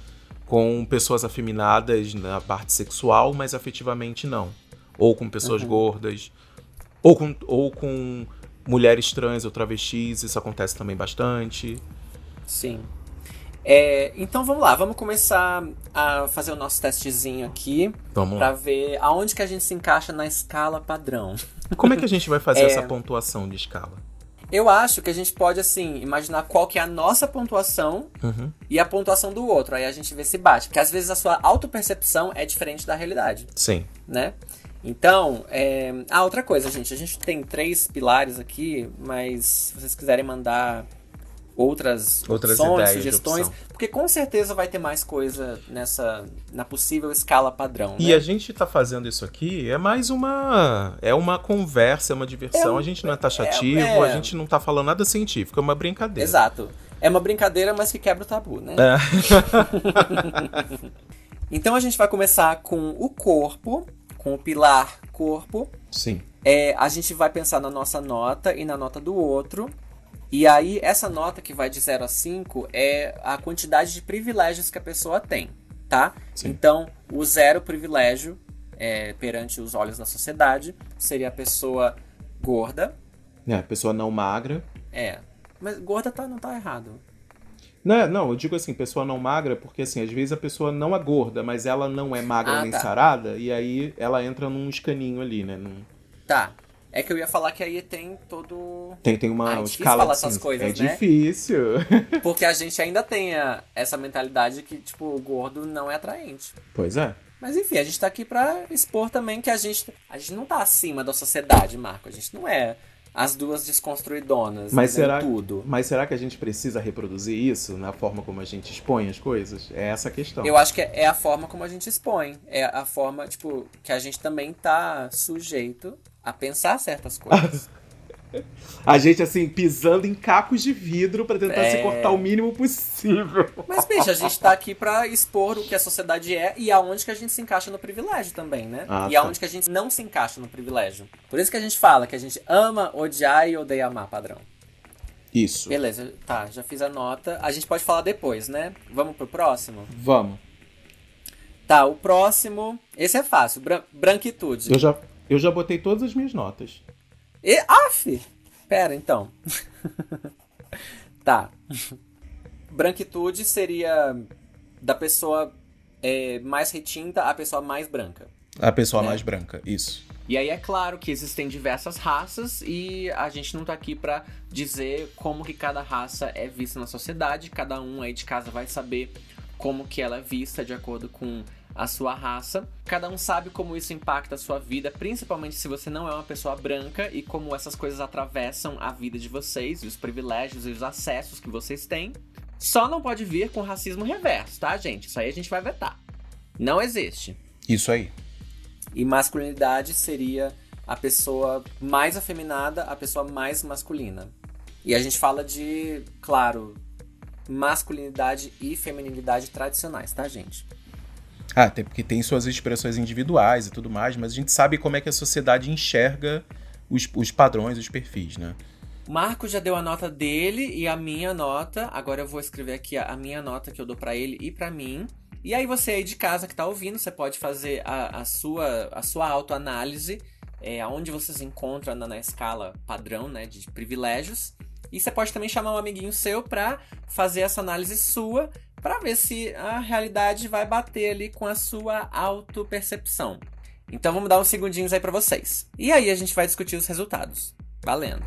Speaker 1: com pessoas afeminadas na parte sexual, mas afetivamente não. Ou com pessoas uhum. gordas, ou com, ou com mulheres trans ou travestis, isso acontece também bastante.
Speaker 2: Sim. É, então vamos lá, vamos começar a fazer o nosso testezinho aqui
Speaker 1: vamos
Speaker 2: para ver aonde que a gente se encaixa na escala padrão.
Speaker 1: Como é que a gente vai fazer é, essa pontuação de escala?
Speaker 2: Eu acho que a gente pode assim imaginar qual que é a nossa pontuação
Speaker 1: uhum.
Speaker 2: e a pontuação do outro, aí a gente vê se bate, porque às vezes a sua autopercepção é diferente da realidade.
Speaker 1: Sim.
Speaker 2: Né? Então, é... ah, outra coisa, gente. A gente tem três pilares aqui, mas se vocês quiserem mandar outras, outras opções, sugestões, porque com certeza vai ter mais coisa nessa na possível escala padrão.
Speaker 1: E
Speaker 2: né?
Speaker 1: a gente está fazendo isso aqui é mais uma é uma conversa, é uma diversão. É, a gente não é taxativo, é, é, a gente não está falando nada científico, é uma brincadeira.
Speaker 2: Exato. É uma brincadeira, mas que quebra o tabu, né?
Speaker 1: É.
Speaker 2: então a gente vai começar com o corpo com o pilar corpo.
Speaker 1: Sim.
Speaker 2: É, a gente vai pensar na nossa nota e na nota do outro. E aí, essa nota que vai de 0 a 5 é a quantidade de privilégios que a pessoa tem, tá? Sim. Então, o zero privilégio é, perante os olhos da sociedade seria a pessoa gorda.
Speaker 1: É, a pessoa não magra.
Speaker 2: É. Mas gorda tá, não tá errado.
Speaker 1: Não, não, eu digo assim, pessoa não magra, porque assim, às vezes a pessoa não é gorda, mas ela não é magra
Speaker 2: ah,
Speaker 1: nem
Speaker 2: tá.
Speaker 1: sarada, e aí ela entra num escaninho ali, né? Num...
Speaker 2: Tá. É que eu ia falar que aí tem todo.
Speaker 1: Tem, tem uma ah, é escala falar essas coisas, É né? difícil.
Speaker 2: Porque a gente ainda tem a, essa mentalidade que, tipo, o gordo não é atraente.
Speaker 1: Pois é.
Speaker 2: Mas enfim, a gente tá aqui pra expor também que a gente, a gente não tá acima da sociedade, Marco. A gente não é as duas desconstruidonas,
Speaker 1: mas
Speaker 2: será,
Speaker 1: tudo. Mas será que a gente precisa reproduzir isso na forma como a gente expõe as coisas? É essa a questão.
Speaker 2: Eu acho que é a forma como a gente expõe. É a forma, tipo, que a gente também tá sujeito a pensar certas coisas.
Speaker 1: A gente, assim, pisando em cacos de vidro para tentar é... se cortar o mínimo possível.
Speaker 2: Mas, bicho, a gente tá aqui pra expor o que a sociedade é e aonde que a gente se encaixa no privilégio também, né? Ah, e tá. aonde que a gente não se encaixa no privilégio. Por isso que a gente fala que a gente ama, odiar e odeia amar padrão.
Speaker 1: Isso.
Speaker 2: Beleza, tá, já fiz a nota. A gente pode falar depois, né? Vamos pro próximo?
Speaker 1: Vamos.
Speaker 2: Tá, o próximo. Esse é fácil, bran branquitude.
Speaker 1: Eu já, eu já botei todas as minhas notas.
Speaker 2: E, af! Pera, então. tá. Branquitude seria da pessoa é, mais retinta à pessoa mais branca.
Speaker 1: A pessoa né? mais branca, isso.
Speaker 2: E aí é claro que existem diversas raças e a gente não tá aqui para dizer como que cada raça é vista na sociedade, cada um aí de casa vai saber como que ela é vista de acordo com a sua raça. Cada um sabe como isso impacta a sua vida, principalmente se você não é uma pessoa branca e como essas coisas atravessam a vida de vocês, e os privilégios e os acessos que vocês têm. Só não pode vir com racismo reverso, tá, gente? Isso aí a gente vai vetar. Não existe.
Speaker 1: Isso aí.
Speaker 2: E masculinidade seria a pessoa mais afeminada, a pessoa mais masculina. E a gente fala de, claro, masculinidade e feminilidade tradicionais, tá, gente?
Speaker 1: Ah, até porque tem suas expressões individuais e tudo mais, mas a gente sabe como é que a sociedade enxerga os, os padrões, os perfis, né?
Speaker 2: Marco já deu a nota dele e a minha nota. Agora eu vou escrever aqui a, minha nota que eu dou para ele e para mim. E aí você aí de casa que tá ouvindo, você pode fazer a, a sua, a sua autoanálise, é, aonde você se encontra na, na escala padrão, né, de privilégios. E você pode também chamar um amiguinho seu para fazer essa análise sua para ver se a realidade vai bater ali com a sua autopercepção. Então vamos dar uns segundinhos aí para vocês. E aí a gente vai discutir os resultados. Valendo.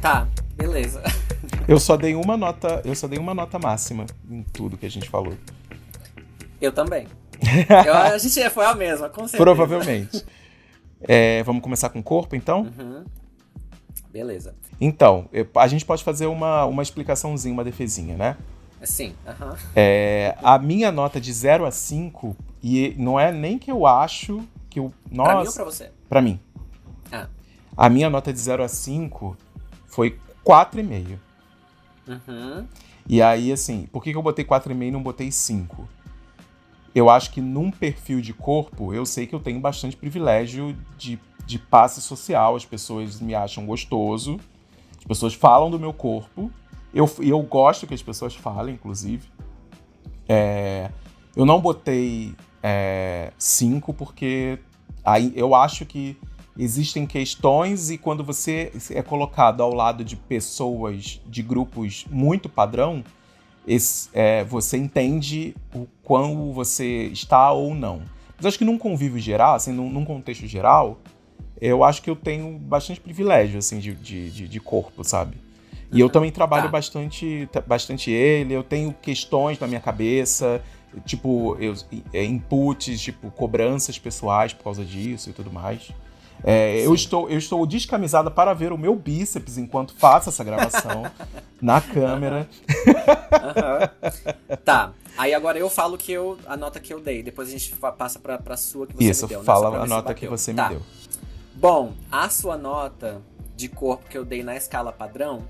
Speaker 2: Tá, beleza.
Speaker 1: Eu só dei uma nota, eu só dei uma nota máxima em tudo que a gente falou.
Speaker 2: Eu também. Eu, a gente foi a mesma, com certeza.
Speaker 1: Provavelmente. É, vamos começar com o corpo, então?
Speaker 2: Uhum. Beleza.
Speaker 1: Então, a gente pode fazer uma, uma explicaçãozinha, uma defesinha, né?
Speaker 2: Sim. Uhum.
Speaker 1: É, a minha nota de 0 a 5, e não é nem que eu acho que o. Nossa, pra
Speaker 2: mim ou pra você?
Speaker 1: Pra mim.
Speaker 2: Ah.
Speaker 1: A minha nota de 0 a 5 foi 4,5.
Speaker 2: Uhum.
Speaker 1: E aí, assim, por que, que eu botei 4,5 e não botei 5? Eu acho que num perfil de corpo, eu sei que eu tenho bastante privilégio de, de passe social. As pessoas me acham gostoso, as pessoas falam do meu corpo. Eu, eu gosto que as pessoas falem, inclusive. É, eu não botei é, cinco porque aí eu acho que existem questões e quando você é colocado ao lado de pessoas de grupos muito padrão, esse, é, você entende o quão você está ou não. Mas acho que num convívio geral, assim, num, num contexto geral, eu acho que eu tenho bastante privilégio, assim, de, de, de corpo, sabe? E eu também trabalho tá. bastante, bastante ele, eu tenho questões na minha cabeça, tipo, eu, é, inputs, tipo, cobranças pessoais por causa disso e tudo mais. É, eu, estou, eu estou descamisada para ver o meu bíceps enquanto faço essa gravação na câmera.
Speaker 2: Uhum. Tá. Aí agora eu falo que eu, a nota que eu dei. Depois a gente passa para a sua que você
Speaker 1: Isso,
Speaker 2: me deu.
Speaker 1: Isso, né? fala a nota que você tá. me deu.
Speaker 2: Bom, a sua nota de corpo que eu dei na escala padrão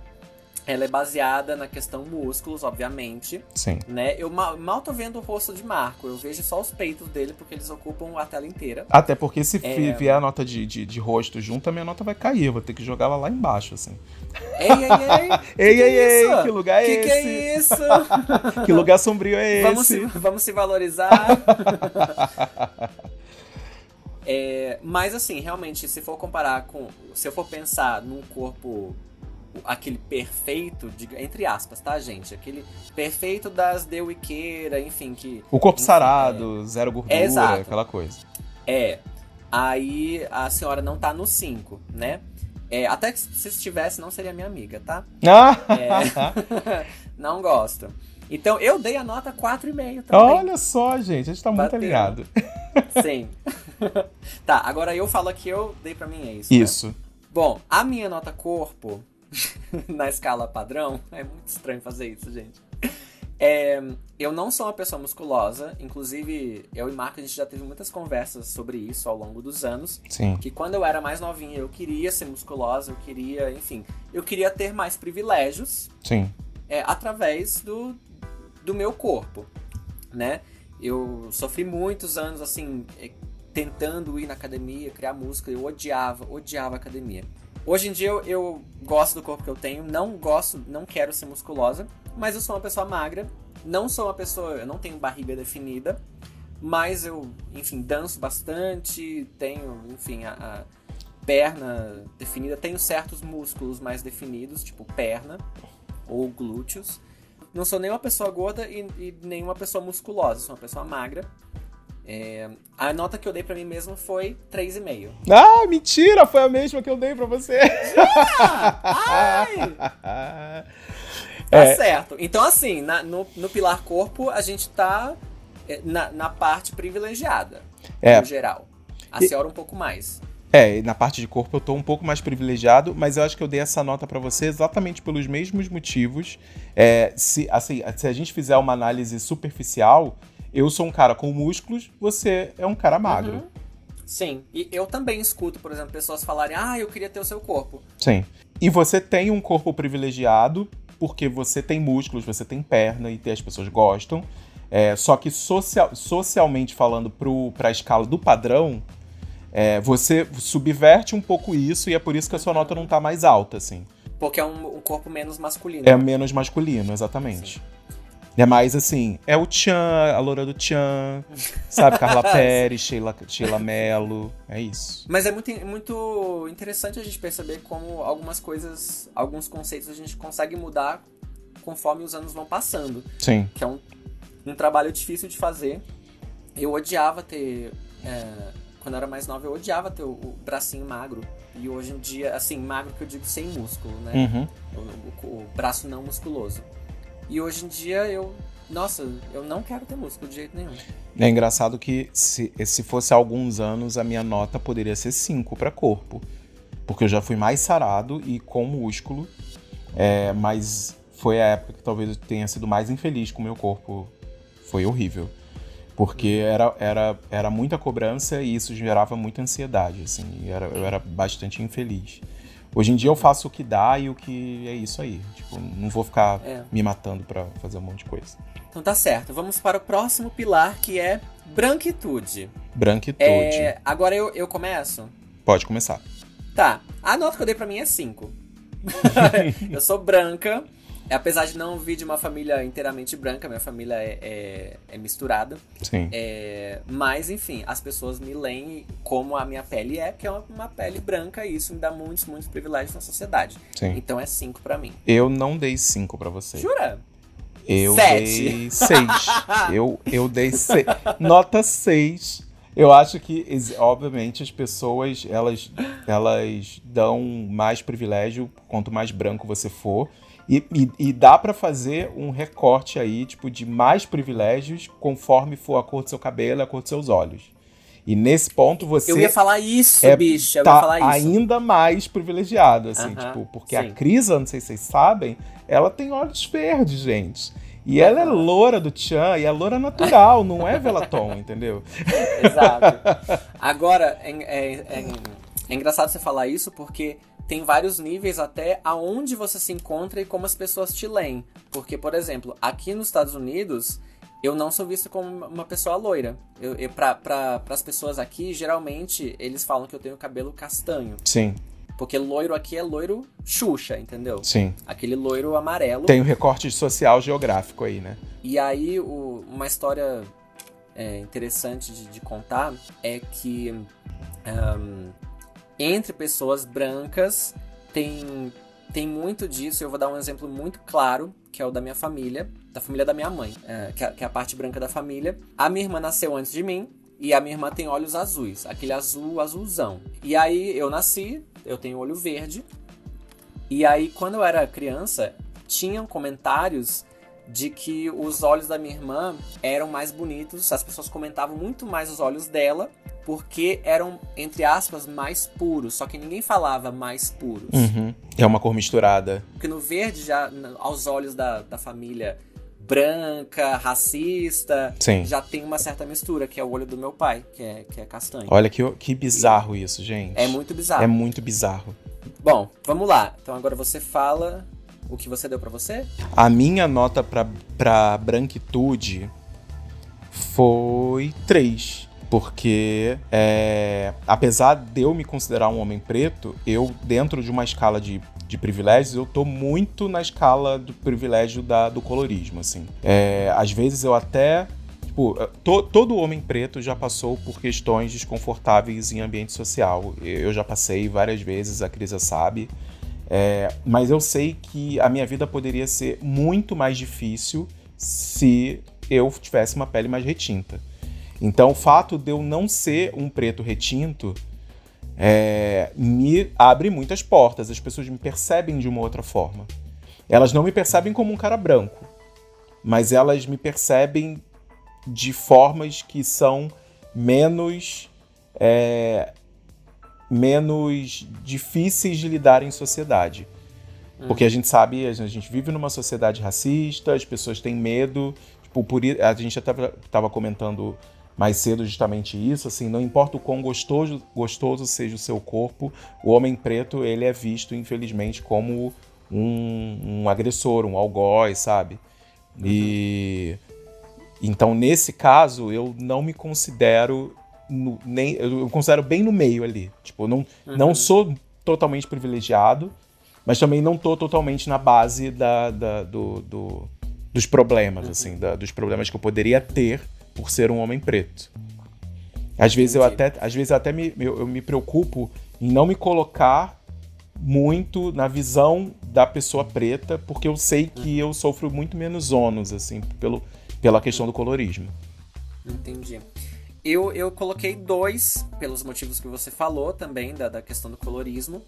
Speaker 2: ela é baseada na questão músculos, obviamente.
Speaker 1: Sim.
Speaker 2: Né? Eu mal, mal tô vendo o rosto de Marco. Eu vejo só os peitos dele, porque eles ocupam a tela inteira.
Speaker 1: Até porque se é... vier a nota de, de, de, rosto junto, a minha nota vai cair. Eu vou ter que jogar ela lá embaixo, assim.
Speaker 2: Ei, ei, ei!
Speaker 1: ei,
Speaker 2: que
Speaker 1: ei,
Speaker 2: é
Speaker 1: ei! Que lugar é
Speaker 2: que
Speaker 1: esse?
Speaker 2: Que é isso?
Speaker 1: que lugar sombrio é esse?
Speaker 2: Vamos se, vamos se valorizar. é, mas assim, realmente, se for comparar com. Se eu for pensar num corpo aquele perfeito, de, entre aspas, tá, gente? Aquele perfeito das deuiqueira, enfim, que.
Speaker 1: O corpo enfim, sarado, é, zero gordura, é aquela coisa.
Speaker 2: É. Aí a senhora não tá no 5, né? É, até que se estivesse, não seria minha amiga, tá?
Speaker 1: Ah!
Speaker 2: É, não gosto. Então eu dei a nota 4,5 também.
Speaker 1: Olha só, gente, a gente tá muito
Speaker 2: Bateu.
Speaker 1: alinhado.
Speaker 2: Sim. tá, agora eu falo que eu dei pra mim ex. né?
Speaker 1: Isso.
Speaker 2: Bom, a minha nota corpo, na escala padrão, é muito estranho fazer isso, gente. É, eu não sou uma pessoa musculosa, inclusive eu e Marco a gente já teve muitas conversas sobre isso ao longo dos anos.
Speaker 1: Sim.
Speaker 2: Que quando eu era mais novinha eu queria ser musculosa, eu queria, enfim, eu queria ter mais privilégios
Speaker 1: Sim.
Speaker 2: é, através do, do meu corpo, né? Eu sofri muitos anos, assim, é, tentando ir na academia, criar música, eu odiava, odiava a academia. Hoje em dia eu, eu gosto do corpo que eu tenho, não gosto, não quero ser musculosa, mas eu sou uma pessoa magra, não sou uma pessoa, eu não tenho barriga definida, mas eu, enfim, danço bastante, tenho, enfim, a, a perna definida, tenho certos músculos mais definidos, tipo perna ou glúteos. Não sou nem uma pessoa gorda e, e nem uma pessoa musculosa, sou uma pessoa magra. É, a nota que eu dei pra mim mesmo foi 3,5.
Speaker 1: Ah, mentira! Foi a mesma que eu dei pra você.
Speaker 2: Ai! Tá
Speaker 1: É.
Speaker 2: certo. Então, assim, na- no, no pilar corpo, a gente tá é, na, na parte privilegiada,
Speaker 1: É.
Speaker 2: no geral. A
Speaker 1: E-
Speaker 2: senhora um pouco mais.
Speaker 1: É, na parte de corpo eu tô um pouco mais privilegiado, mas eu acho que eu dei essa nota pra você exatamente pelos mesmos motivos. É, se, assim, se a gente fizer uma análise superficial, eu sou um cara com músculos, você é um cara magro.
Speaker 2: Uhum. Sim. E eu também escuto, por exemplo, pessoas falarem: Ah, eu queria ter o seu corpo.
Speaker 1: Sim. E você tem um corpo privilegiado porque você tem músculos, você tem perna e as pessoas gostam. É, só que social- socialmente falando pro, pra escala do padrão, é, você subverte um pouco isso e é por isso que a sua nota não tá mais alta, assim.
Speaker 2: Porque é um, um corpo menos masculino.
Speaker 1: É menos masculino, exatamente. É mais assim, é o Tchan, a loura do Tchan, sabe? Carla Pérez, Sheila, Sheila Mello, é isso.
Speaker 2: Mas é muito, muito interessante a gente perceber como algumas coisas, alguns conceitos a gente consegue mudar conforme os anos vão passando.
Speaker 1: Sim,
Speaker 2: Que é um, um trabalho difícil de fazer. Eu odiava ter. é, quando eu era mais nova, eu odiava ter o, o bracinho magro. E hoje em dia, assim, magro que eu digo sem músculo, né?
Speaker 1: uhum.
Speaker 2: O, o- o braço não musculoso. E hoje em dia eu. Nossa, eu não quero ter músculo de jeito nenhum.
Speaker 1: É engraçado que se, se fosse há alguns anos, a minha nota poderia ser 5 para corpo. Porque eu já fui mais sarado e com músculo. É, mas foi a época que talvez eu tenha sido mais infeliz com o meu corpo. Foi horrível. Porque era, era, era muita cobrança e isso gerava muita ansiedade, assim. Era, eu era bastante infeliz. Hoje em dia eu faço o que dá e o que é isso aí. Tipo, não vou ficar
Speaker 2: É.
Speaker 1: me matando pra fazer um monte de coisa.
Speaker 2: Então tá certo. Vamos para o próximo pilar que é branquitude.
Speaker 1: Branquitude.
Speaker 2: É, agora eu, eu começo?
Speaker 1: Pode começar.
Speaker 2: Tá. A nota que eu dei pra mim é 5. eu sou branca. Apesar de não vir de uma família inteiramente branca, minha família é, é- é misturada.
Speaker 1: Sim.
Speaker 2: É, mas, enfim, as pessoas me leem como a minha pele é, que é uma, uma pele branca, e isso me dá muitos, muitos privilégios na sociedade.
Speaker 1: Sim.
Speaker 2: Então é 5 pra mim.
Speaker 1: Eu não dei 5 pra você.
Speaker 2: Jura?
Speaker 1: Eu
Speaker 2: Sete.
Speaker 1: dei 6. eu, eu dei 6. Nota 6. Eu acho que, obviamente, as pessoas, elas, elas dão mais privilégio quanto mais branco você for. E, e, e dá pra fazer um recorte aí, tipo, de mais privilégios conforme for a cor do seu cabelo e a cor dos seus olhos. E nesse ponto você
Speaker 2: Eu ia falar isso,
Speaker 1: é,
Speaker 2: bicho. Eu ia
Speaker 1: tá
Speaker 2: falar isso.
Speaker 1: ainda mais privilegiado, assim,
Speaker 2: Aham,
Speaker 1: tipo, porque
Speaker 2: sim.
Speaker 1: a Crisa, não sei se vocês sabem, ela tem olhos verdes, gente. E ela é loura do Tchan, e é loura natural, não é Velaton, entendeu?
Speaker 2: Exato. Agora, é, é- é- é engraçado você falar isso porque tem vários níveis até aonde você se encontra e como as pessoas te leem. Porque, por exemplo, aqui nos Estados Unidos, eu não sou visto como uma pessoa loira. Eu, eu, para as pessoas aqui, geralmente, eles falam que eu tenho cabelo castanho.
Speaker 1: Sim,
Speaker 2: Porque loiro aqui é loiro Xuxa, entendeu?
Speaker 1: sim.
Speaker 2: Aquele loiro amarelo.
Speaker 1: Tem o recorte social geográfico aí, né?
Speaker 2: E aí, o- uma história é, interessante de, de contar é que ahn, entre pessoas brancas tem, tem muito disso. Eu vou dar um exemplo muito claro, que é o da minha família, da família da minha mãe, é, é, que é a parte branca da família. A minha irmã nasceu antes de mim. E a minha irmã tem olhos azuis, aquele azul azulzão. E aí eu nasci, eu tenho olho verde. E aí, quando eu era criança, tinham comentários de que os olhos da minha irmã eram mais bonitos, as pessoas comentavam muito mais os olhos dela, porque eram, entre aspas, mais puros, só que ninguém falava mais puros.
Speaker 1: Uhum. É uma cor misturada.
Speaker 2: Porque no verde, já aos olhos da, da família branca, racista,
Speaker 1: Sim.
Speaker 2: já tem uma certa mistura, que é o olho do meu pai, que é, que é castanho.
Speaker 1: Olha que, que bizarro isso, gente.
Speaker 2: É muito bizarro.
Speaker 1: É muito bizarro.
Speaker 2: Bom, vamos lá. Então agora você fala o que você deu para você?
Speaker 1: A minha nota pra, pra branquitude foi 3. Porque, é, apesar de eu me considerar um homem preto, eu, dentro de uma escala de, de privilégios, eu tô muito na escala do privilégio da, do colorismo, assim. É, às vezes eu até Tipo, to, todo homem preto já passou por questões desconfortáveis em ambiente social. Eu já passei várias vezes, a Crisa sabe. É, mas eu sei que a minha vida poderia ser muito mais difícil se eu tivesse uma pele mais retinta. Então, o fato de eu não ser um preto retinto é, me abre muitas portas. As pessoas me percebem de uma outra forma. Elas não me percebem como um cara branco, mas elas me percebem de formas que são menos é, menos difíceis de lidar em sociedade. Porque a gente sabe, a gente vive numa sociedade racista, as pessoas têm medo. Tipo, por, a gente até estava comentando mais cedo justamente isso, assim, não importa o quão gostoso, gostoso seja o seu corpo, o homem preto, ele é visto, infelizmente, como um, um agressor, um algoz, sabe? E... Então, nesse caso, eu não me considero no, nem eu considero bem no meio ali. Tipo, não, uhum. não sou totalmente privilegiado, mas também não tô totalmente na base da, da do, do, dos problemas, uhum. assim, da, dos problemas que eu poderia ter por ser um homem preto. Às vezes eu até, às vezes eu até me, eu, eu me preocupo em não me colocar muito na visão da pessoa preta, porque eu sei que eu sofro muito menos ônus, assim, pelo, pela questão do colorismo.
Speaker 2: Entendi. Eu, eu coloquei dois, pelos motivos que você falou também, da, da questão do colorismo.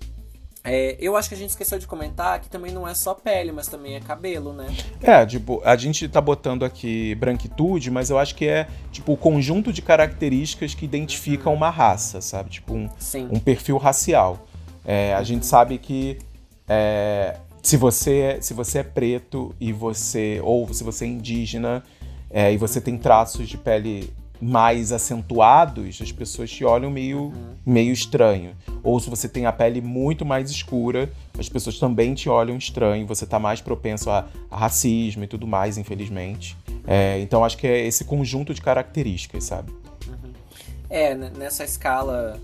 Speaker 2: É, eu acho que a gente esqueceu de comentar que também não é só pele, mas também é cabelo, né?
Speaker 1: É, tipo, a gente tá botando aqui branquitude, mas eu acho que é, tipo, o conjunto de características que identificam uhum. uma raça, sabe? Tipo, um, um perfil racial. É, a uhum. gente sabe que é, se, você, se você é preto e você, ou se você é indígena é, e você tem traços de pele mais acentuados, as pessoas te olham meio, uhum. meio estranho. Ou se você tem a pele muito mais escura, as pessoas também te olham estranho, você está mais propenso a, a, racismo e tudo mais, infelizmente. É, então acho que é esse conjunto de características, sabe?
Speaker 2: Uhum. É, nessa escala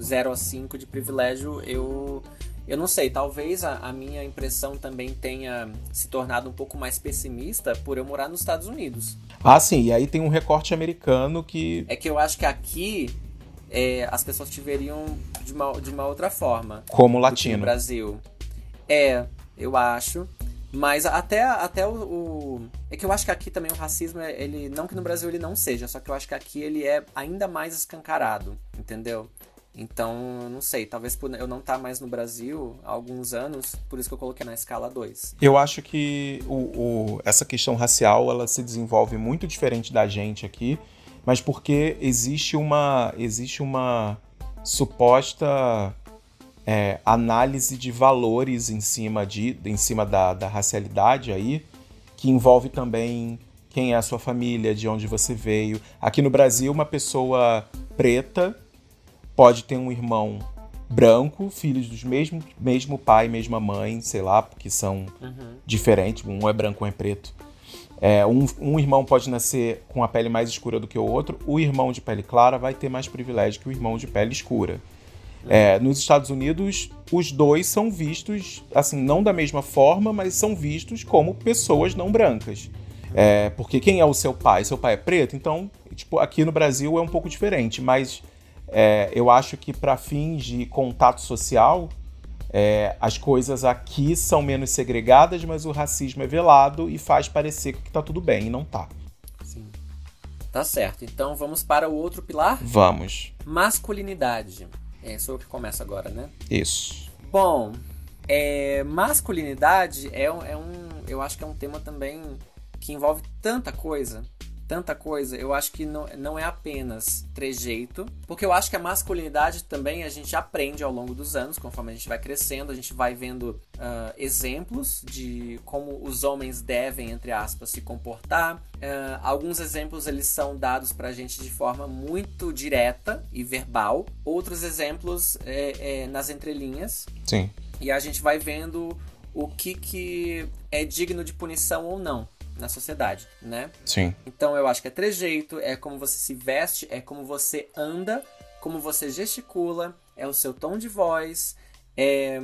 Speaker 2: 0 a 5 de privilégio, eu eu não sei, talvez a, a, minha impressão também tenha se tornado um pouco mais pessimista por eu morar nos Estados Unidos.
Speaker 1: Ah, sim, e aí tem um recorte americano que.
Speaker 2: É que eu acho que aqui é, as pessoas te veriam de uma, de uma outra forma.
Speaker 1: Como latino.
Speaker 2: no Brasil. É, eu acho. Mas até, até o, o, É que eu acho que aqui também o racismo, ele. Não que no Brasil ele não seja, só que eu acho que aqui ele é ainda mais escancarado, entendeu? Então, não sei, talvez por eu não estar tá mais no Brasil há alguns anos, por isso que eu coloquei na escala 2.
Speaker 1: Eu acho que o, o, essa questão racial ela se desenvolve muito diferente da gente aqui, mas porque existe uma, existe uma suposta é, análise de valores em cima, de, em cima da, da racialidade aí, que envolve também quem é a sua família, de onde você veio. Aqui no Brasil, uma pessoa preta pode ter um irmão branco, filhos dos mesmos mesmo pai, mesma mãe, sei lá, porque são uhum. diferentes, um é branco, um é preto. É, um, um, irmão pode nascer com a pele mais escura do que o outro, o irmão de pele clara vai ter mais privilégio que o irmão de pele escura. Uhum. É, nos Estados Unidos, os dois são vistos, assim, não da mesma forma, mas são vistos como pessoas não brancas. É, porque quem é o seu pai? Seu pai é preto? Então, tipo, aqui no Brasil é um pouco diferente, mas é, eu acho que para fins de contato social, é, as coisas aqui são menos segregadas, mas o racismo é velado e faz parecer que tá tudo bem, e não tá.
Speaker 2: Sim. Tá certo. Então vamos para o outro pilar?
Speaker 1: Vamos.
Speaker 2: Masculinidade. É, sou eu que começo agora, né?
Speaker 1: Isso.
Speaker 2: Bom, é, masculinidade é, é um. Eu acho que é um tema também que envolve tanta coisa tanta coisa, eu acho que não, não é apenas trejeito, porque eu acho que a masculinidade também a gente aprende ao longo dos anos, conforme a gente vai crescendo, a gente vai vendo uh, exemplos de como os homens devem, entre aspas, se comportar. Uh, alguns exemplos eles são dados pra gente de forma muito direta e verbal, outros exemplos é, é nas entrelinhas.
Speaker 1: Sim.
Speaker 2: E a gente vai vendo o que, que é digno de punição ou não na sociedade, né?
Speaker 1: Sim.
Speaker 2: Então eu acho que é trejeito, é como você se veste, é como você anda, como você gesticula, é o seu tom de voz, é...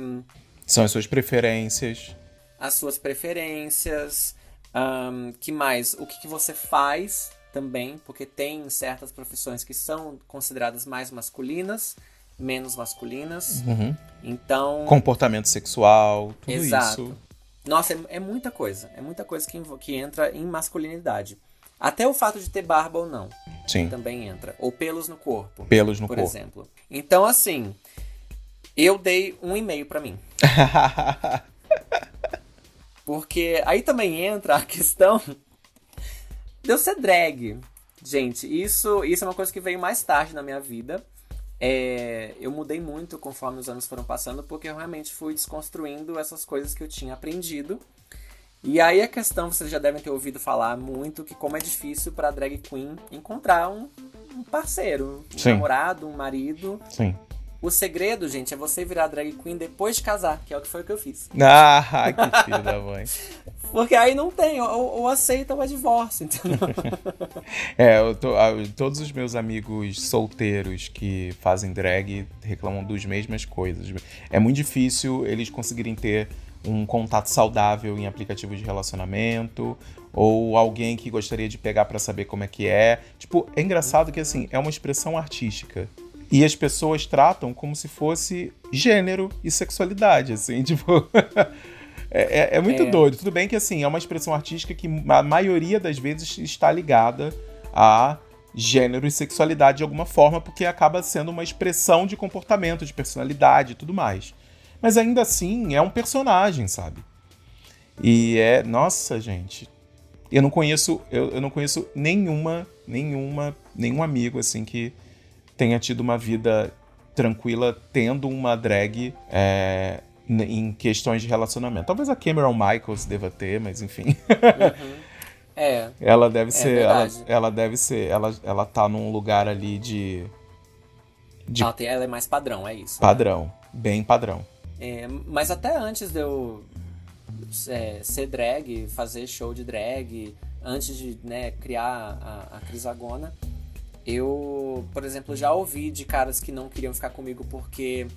Speaker 1: São as suas preferências.
Speaker 2: As suas preferências. Um, que mais? O que, que você faz também, porque tem certas profissões que são consideradas mais masculinas, menos masculinas.
Speaker 1: Uhum.
Speaker 2: Então.
Speaker 1: Comportamento sexual, tudo
Speaker 2: Exato.
Speaker 1: isso.
Speaker 2: Nossa, é, é, muita coisa. É muita coisa que, que entra em masculinidade. Até o fato de ter barba ou não.
Speaker 1: Sim.
Speaker 2: Também entra. Ou pelos no corpo.
Speaker 1: Pelos no
Speaker 2: por
Speaker 1: corpo.
Speaker 2: Por exemplo. Então, assim, eu dei um e-mail para mim. Porque aí também entra a questão de eu ser drag. Gente, isso, isso é uma coisa que veio mais tarde na minha vida. É, eu mudei muito conforme os anos foram passando, porque eu realmente fui desconstruindo essas coisas que eu tinha aprendido. E aí a questão, vocês já devem ter ouvido falar muito, que como é difícil para drag queen encontrar um, um parceiro, um
Speaker 1: Sim.
Speaker 2: namorado, um marido.
Speaker 1: Sim.
Speaker 2: O segredo, gente, é você virar drag queen depois de casar, que é o que foi o que eu fiz.
Speaker 1: Ah, que filho da mãe.
Speaker 2: Porque aí não tem, ou, ou aceita ou é divórcio, entendeu?
Speaker 1: é, tô, todos os meus amigos solteiros que fazem drag reclamam das mesmas coisas. É muito difícil eles conseguirem ter um contato saudável em aplicativos de relacionamento ou alguém que gostaria de pegar para saber como é que é. Tipo, é engraçado que assim, é uma expressão artística. E as pessoas tratam como se fosse gênero e sexualidade, assim, tipo. É, é, é, muito é. doido. Tudo bem que assim, é uma expressão artística que a maioria das vezes está ligada a gênero e sexualidade de alguma forma, porque acaba sendo uma expressão de comportamento, de personalidade e tudo mais. Mas ainda assim, é um personagem, sabe? E é. Nossa, gente. Eu não conheço. Eu, eu não conheço nenhuma, nenhuma, nenhum amigo assim que tenha tido uma vida tranquila tendo uma drag é, em questões de relacionamento. Talvez a Cameron Michaels deva ter, mas enfim.
Speaker 2: Uhum. É.
Speaker 1: Ela deve ser. Ela, ela, deve ser. Ela, ela tá num lugar ali de.
Speaker 2: de ela, tem, ela é mais padrão, é isso.
Speaker 1: Padrão. Né? Bem padrão.
Speaker 2: É, mas até antes de eu é, ser drag, fazer show de drag, antes de né, criar a, a Crisagona, eu, por exemplo, já ouvi de caras que não queriam ficar comigo porque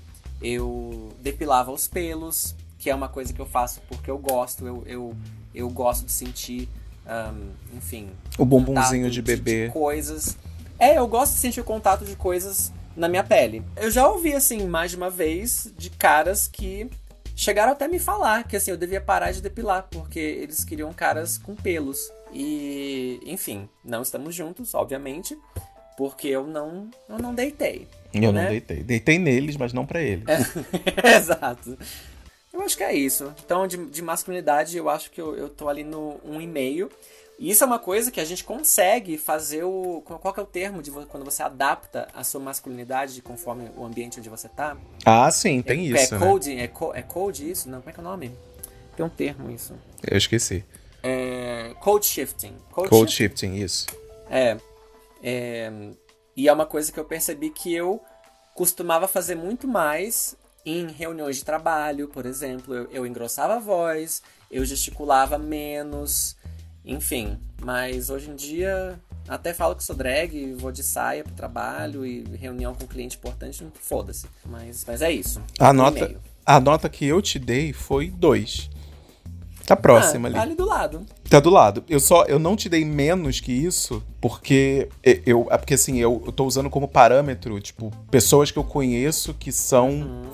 Speaker 2: eu depilava os pelos, que é uma coisa que eu faço porque eu gosto, eu, eu, eu gosto de sentir, um, enfim...
Speaker 1: O bumbumzinho de bebê.
Speaker 2: De coisas. É, eu gosto de sentir o contato de coisas na minha pele. Eu já ouvi, assim, mais de uma vez, de caras que chegaram até me falar que, assim, eu devia parar de depilar, porque eles queriam caras com pelos. E, enfim, não estamos juntos, obviamente, porque eu não, eu não deitei.
Speaker 1: Eu
Speaker 2: né?
Speaker 1: não deitei. Deitei neles, mas não para eles.
Speaker 2: É, exato. Eu acho que é isso. Então, de, de masculinidade, eu acho que eu, eu tô ali no 1,5. E isso é uma coisa que a gente consegue fazer o. Qual que é o termo de quando você adapta a sua masculinidade conforme o ambiente onde você tá?
Speaker 1: Ah, sim, tem
Speaker 2: é,
Speaker 1: isso.
Speaker 2: É code, né? é, co, é code isso? Não, como é que é o nome? Tem um termo isso.
Speaker 1: Eu esqueci.
Speaker 2: É, code shifting.
Speaker 1: Code, code shifting. shifting, isso.
Speaker 2: É, é. E é uma coisa que eu percebi que eu costumava fazer muito mais em reuniões de trabalho, por exemplo. Eu, eu engrossava a voz, eu gesticulava menos, enfim. Mas hoje em dia, até falo que sou drag, vou de saia pro trabalho e reunião com cliente importante, foda-se. Mas, mas é isso.
Speaker 1: A nota, a nota que eu te dei foi dois. Tá próxima
Speaker 2: ah,
Speaker 1: ali.
Speaker 2: Tá ali do lado.
Speaker 1: Tá do lado. Eu só eu não te dei menos que isso, porque eu é porque assim, eu, eu tô usando como parâmetro, tipo, pessoas que eu conheço que são uhum.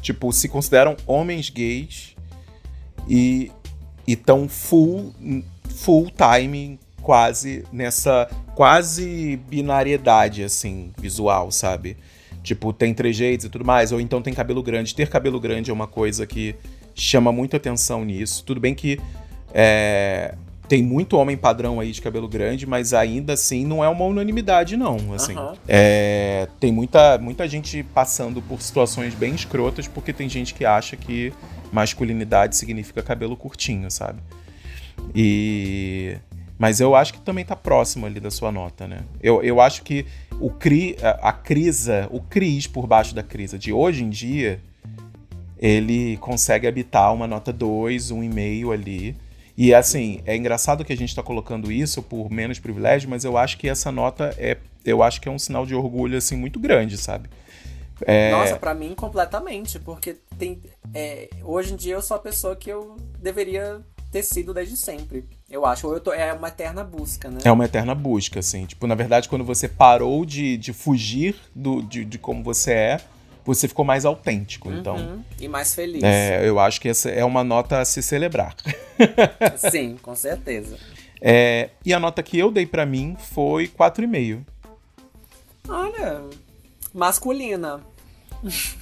Speaker 1: tipo, se consideram homens gays e e tão full full time quase nessa quase binariedade assim, visual, sabe? Tipo, tem trejeitos e tudo mais, ou então tem cabelo grande. Ter cabelo grande é uma coisa que chama muito atenção nisso. Tudo bem que é, tem muito homem padrão aí de cabelo grande, mas ainda assim não é uma unanimidade, não. Assim, uhum. é, tem muita, muita gente passando por situações bem escrotas, porque tem gente que acha que masculinidade significa cabelo curtinho, sabe? E. Mas eu acho que também tá próximo ali da sua nota, né? Eu, eu acho que o cri, a, a crisa, o cris por baixo da crisa de hoje em dia, ele consegue habitar uma nota 2, 1,5 ali e assim, é engraçado que a gente está colocando isso por menos privilégio, mas eu acho que essa nota é, eu acho que é um sinal de orgulho assim muito grande, sabe?
Speaker 2: É... Nossa, para mim completamente, porque tem, é, hoje em dia eu sou a pessoa que eu deveria ter sido desde sempre. Eu acho, ou eu tô, é uma eterna busca, né?
Speaker 1: É uma eterna busca, assim. Tipo, na verdade, quando você parou de, de fugir do, de, de como você é, você ficou mais autêntico. Então, uhum. Então,
Speaker 2: e mais feliz.
Speaker 1: É, eu acho que essa é uma nota a se celebrar.
Speaker 2: Sim, com certeza.
Speaker 1: É, e a nota que eu dei para mim foi 4,5.
Speaker 2: Olha, masculina.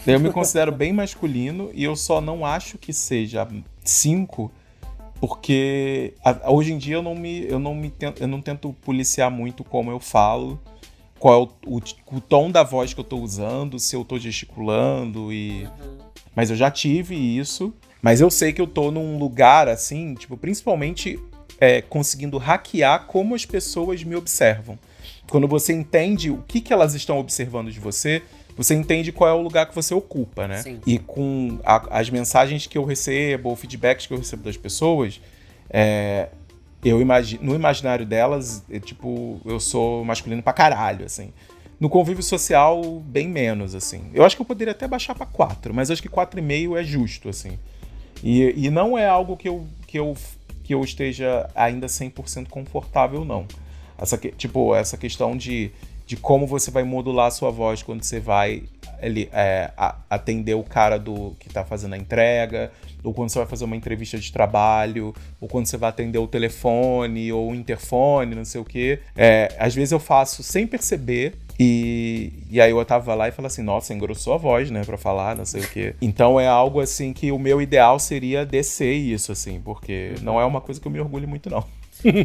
Speaker 1: Eu me considero bem masculino e eu só não acho que seja 5 porque a, hoje em dia eu não me eu não me eu não tento policiar muito como eu falo qual é o, o, o, tom da voz que eu tô usando, se eu tô gesticulando e. Uhum. Mas eu já tive isso. Mas eu sei que eu tô num lugar assim, tipo, principalmente é, conseguindo hackear como as pessoas me observam. Quando você entende o que, que elas estão observando de você, você entende qual é o lugar que você ocupa, né? Sim. E com a, as mensagens que eu recebo, ou feedbacks que eu recebo das pessoas, é, eu imagino, no imaginário delas, é, tipo, eu sou masculino pra caralho, assim. No convívio social, bem menos, assim. Eu acho que eu poderia até baixar para 4, mas acho que 4,5 é justo, assim. E, e não é algo que eu, que eu, que eu esteja ainda 100% confortável, não. Essa, tipo, essa questão de, de como você vai modular a sua voz quando você vai ele, é, a, atender o cara do que está fazendo a entrega, ou quando você vai fazer uma entrevista de trabalho, ou quando você vai atender o telefone ou o interfone, não sei o quê. É, às vezes eu faço sem perceber. E, e aí eu tava lá e falei assim, nossa, engrossou a voz, né, pra falar, não sei o quê. Então é algo assim que o meu ideal seria descer isso, assim, porque não é uma coisa que eu me orgulho muito, não.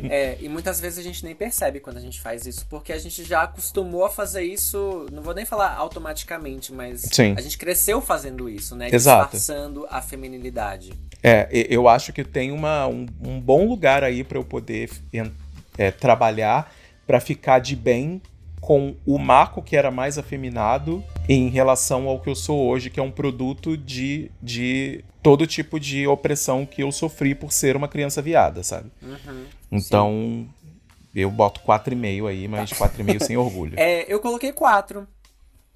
Speaker 2: É, e muitas vezes a gente nem percebe quando a gente faz isso, porque a gente já acostumou a fazer isso, não vou nem falar automaticamente, mas Sim. a gente cresceu fazendo isso, né?
Speaker 1: Exato.
Speaker 2: Disfarçando a feminilidade.
Speaker 1: É, eu acho que tem uma, um, um bom lugar aí para eu poder é, trabalhar para ficar de bem com o Marco, que era mais afeminado, em relação ao que eu sou hoje, que é um produto de, de todo tipo de opressão que eu sofri por ser uma criança viada, sabe? Uhum, então, sim. eu boto 4,5 aí, mas 4,5 sem orgulho.
Speaker 2: É, eu coloquei 4.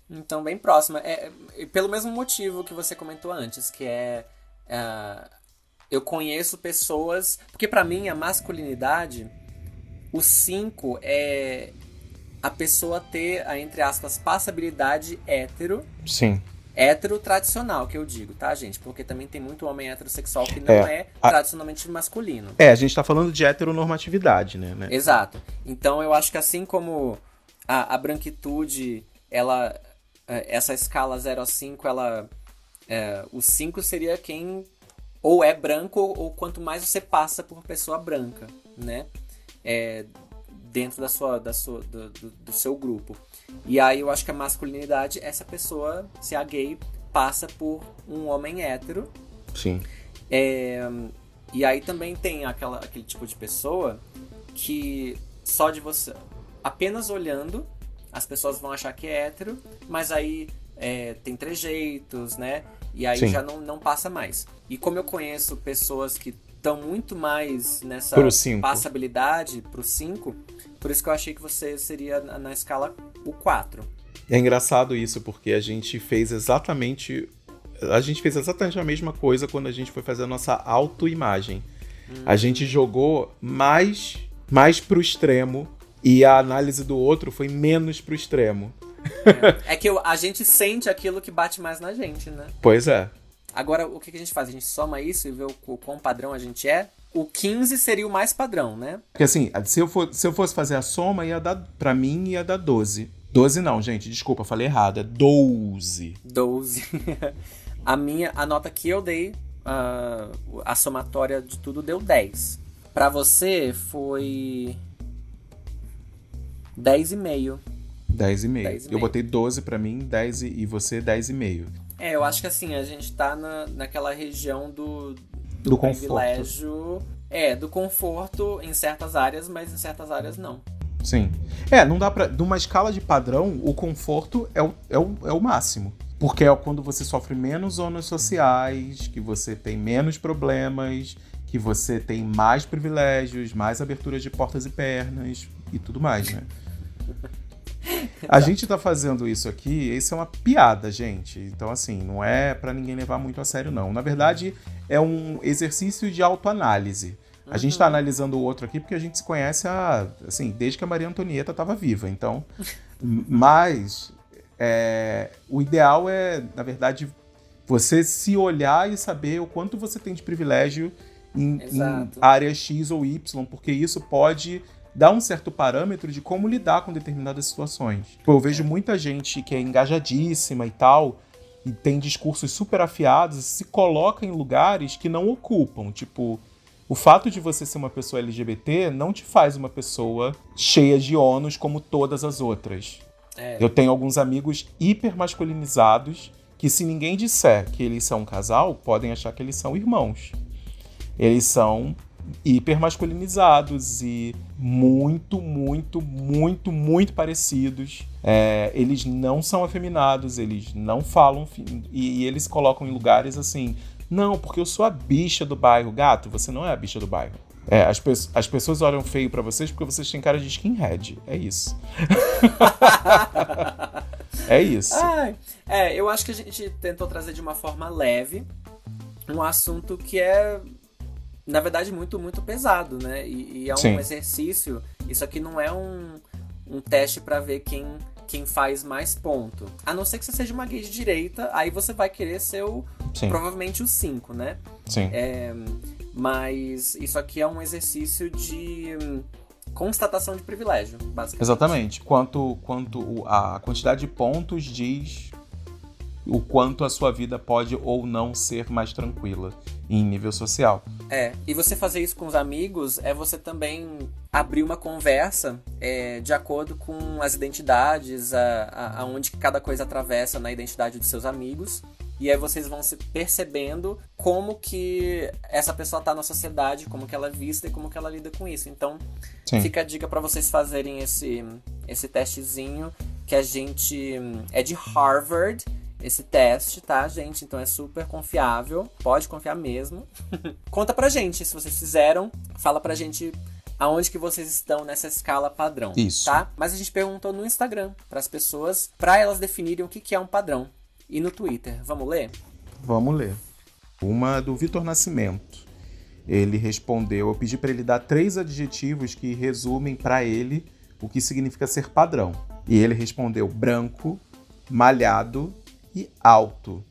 Speaker 2: Então, bem próxima. É, é, pelo mesmo motivo que você comentou antes, que é. é eu conheço pessoas. Porque para mim, a masculinidade, o 5 é a pessoa ter a, entre aspas, passabilidade hétero.
Speaker 1: Sim
Speaker 2: hétero tradicional, que eu digo, tá, gente? Porque também tem muito homem heterossexual que não é, é a... tradicionalmente masculino.
Speaker 1: É, a gente tá falando de heteronormatividade, né? né?
Speaker 2: Exato. Então eu acho que assim como a, a branquitude, ela. É, essa escala 0 a 5, ela. É, o 5 seria quem ou é branco ou quanto mais você passa por pessoa branca, né? É, dentro da sua, da sua, do, do, do seu grupo. E aí eu acho que a masculinidade, essa pessoa, se a gay, passa por um homem hétero.
Speaker 1: Sim.
Speaker 2: É, e aí também tem aquela, aquele tipo de pessoa que só de você. Apenas olhando, as pessoas vão achar que é hétero, mas aí é, tem trejeitos, né? E aí Sim. já não, não passa mais. E como eu conheço pessoas que estão muito mais nessa passabilidade pro 5, por isso que eu achei que você seria na escala o 4.
Speaker 1: É engraçado isso, porque a gente fez exatamente. A gente fez exatamente a mesma coisa quando a gente foi fazer a nossa autoimagem. Hum. A gente jogou mais, mais pro extremo e a análise do outro foi menos pro extremo.
Speaker 2: É, é que a gente sente aquilo que bate mais na gente, né?
Speaker 1: Pois é.
Speaker 2: Agora, o que a gente faz? A gente soma isso e vê o, o quão padrão a gente é? o 15 seria o mais padrão, né?
Speaker 1: Porque assim, se eu, for, se eu fosse fazer a soma, ia dar, pra mim ia dar 12. 12 não, gente, desculpa, falei errado, é 12.
Speaker 2: 12. a minha, a nota que eu dei, uh, a somatória de tudo deu 10. Para você foi 10,5.
Speaker 1: 10,5. Eu botei 12 para mim, 10 e você 10,5.
Speaker 2: É, eu acho que assim, a gente tá na, naquela região do, do,
Speaker 1: do
Speaker 2: privilégio.
Speaker 1: Conforto.
Speaker 2: É, do conforto em certas áreas, mas em certas áreas não.
Speaker 1: Sim. É, não dá pra. Numa escala de padrão, o conforto é o, é o, é o máximo. Porque é quando você sofre menos zonas sociais, que você tem menos problemas, que você tem mais privilégios, mais aberturas de portas e pernas e tudo mais, né? A gente tá fazendo isso aqui, isso é uma piada, gente. Então, assim, não é para ninguém levar muito a sério, não. Na verdade, é um exercício de autoanálise. A uhum. gente tá analisando o outro aqui porque a gente se conhece há, assim, desde que a Maria Antonieta estava viva. Então, mas é, o ideal é, na verdade, você se olhar e saber o quanto você tem de privilégio em, em área X ou Y, porque isso pode dá um certo parâmetro de como lidar com determinadas situações. Tipo, eu vejo muita gente que é engajadíssima e tal, e tem discursos super afiados, se coloca em lugares que não ocupam. Tipo, o fato de você ser uma pessoa LGBT não te faz uma pessoa cheia de ônus como todas as outras. É. Eu tenho alguns amigos hiper masculinizados que, se ninguém disser que eles são um casal, podem achar que eles são irmãos. Eles são hiper masculinizados e muito, muito, muito, muito parecidos. É, eles não são afeminados, eles não falam e, e eles colocam em lugares assim. Não, porque eu sou a bicha do bairro. Gato, você não é a bicha do bairro. É, as, pe as pessoas olham feio para vocês porque vocês têm cara de skinhead. É isso. é isso.
Speaker 2: Ai, é, eu acho que a gente tentou trazer de uma forma leve um assunto que é na verdade, muito, muito pesado, né? E, e é um Sim. exercício. Isso aqui não é um, um teste para ver quem, quem faz mais ponto. A não ser que você seja uma gay de direita, aí você vai querer ser o. Sim. Provavelmente o 5, né?
Speaker 1: Sim.
Speaker 2: É, mas isso aqui é um exercício de hum, constatação de privilégio, basicamente.
Speaker 1: Exatamente. Quanto, quanto a quantidade de pontos diz o quanto a sua vida pode ou não ser mais tranquila em nível social.
Speaker 2: É, e você fazer isso com os amigos é você também abrir uma conversa é, de acordo com as identidades, aonde cada coisa atravessa na identidade dos seus amigos. E aí vocês vão se percebendo como que essa pessoa tá na sociedade, como que ela é vista e como que ela lida com isso. Então, Sim. fica a dica para vocês fazerem esse, esse testezinho que a gente é de Harvard esse teste, tá, gente? Então é super confiável. Pode confiar mesmo. Conta pra gente se vocês fizeram. Fala pra gente aonde que vocês estão nessa escala padrão.
Speaker 1: Isso.
Speaker 2: Tá? Mas a gente perguntou no Instagram para as pessoas, para elas definirem o que, que é um padrão. E no Twitter. Vamos ler?
Speaker 1: Vamos ler. Uma do Vitor Nascimento. Ele respondeu, eu pedi para ele dar três adjetivos que resumem para ele o que significa ser padrão. E ele respondeu branco, malhado e alto.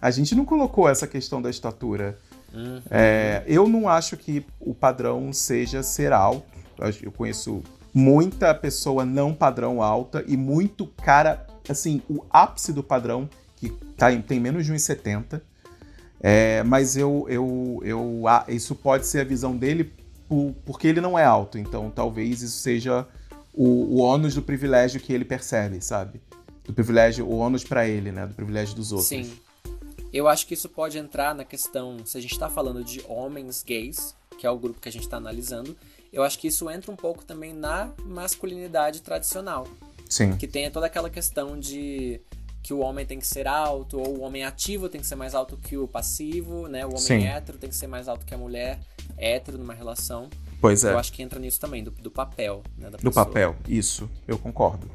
Speaker 1: A gente não colocou essa questão da estatura. Uhum. É, eu não acho que o padrão seja ser alto. Eu conheço muita pessoa não padrão alta e muito cara, assim, o ápice do padrão, que tá, tem menos de 1,70. É, mas eu, eu, eu, isso pode ser a visão dele por, porque ele não é alto. Então talvez isso seja o, o ônus do privilégio que ele percebe, sabe? Do privilégio, o ônus para ele, né? Do privilégio dos outros.
Speaker 2: Sim. Eu acho que isso pode entrar na questão, se a gente está falando de homens gays, que é o grupo que a gente está analisando, eu acho que isso entra um pouco também na masculinidade tradicional.
Speaker 1: Sim.
Speaker 2: Que tem toda aquela questão de que o homem tem que ser alto, ou o homem ativo tem que ser mais alto que o passivo, né? O homem Sim. hétero tem que ser mais alto que a mulher hétero numa relação.
Speaker 1: Pois é.
Speaker 2: Eu acho que entra nisso também, do, do papel, né?
Speaker 1: do papel, isso, eu concordo.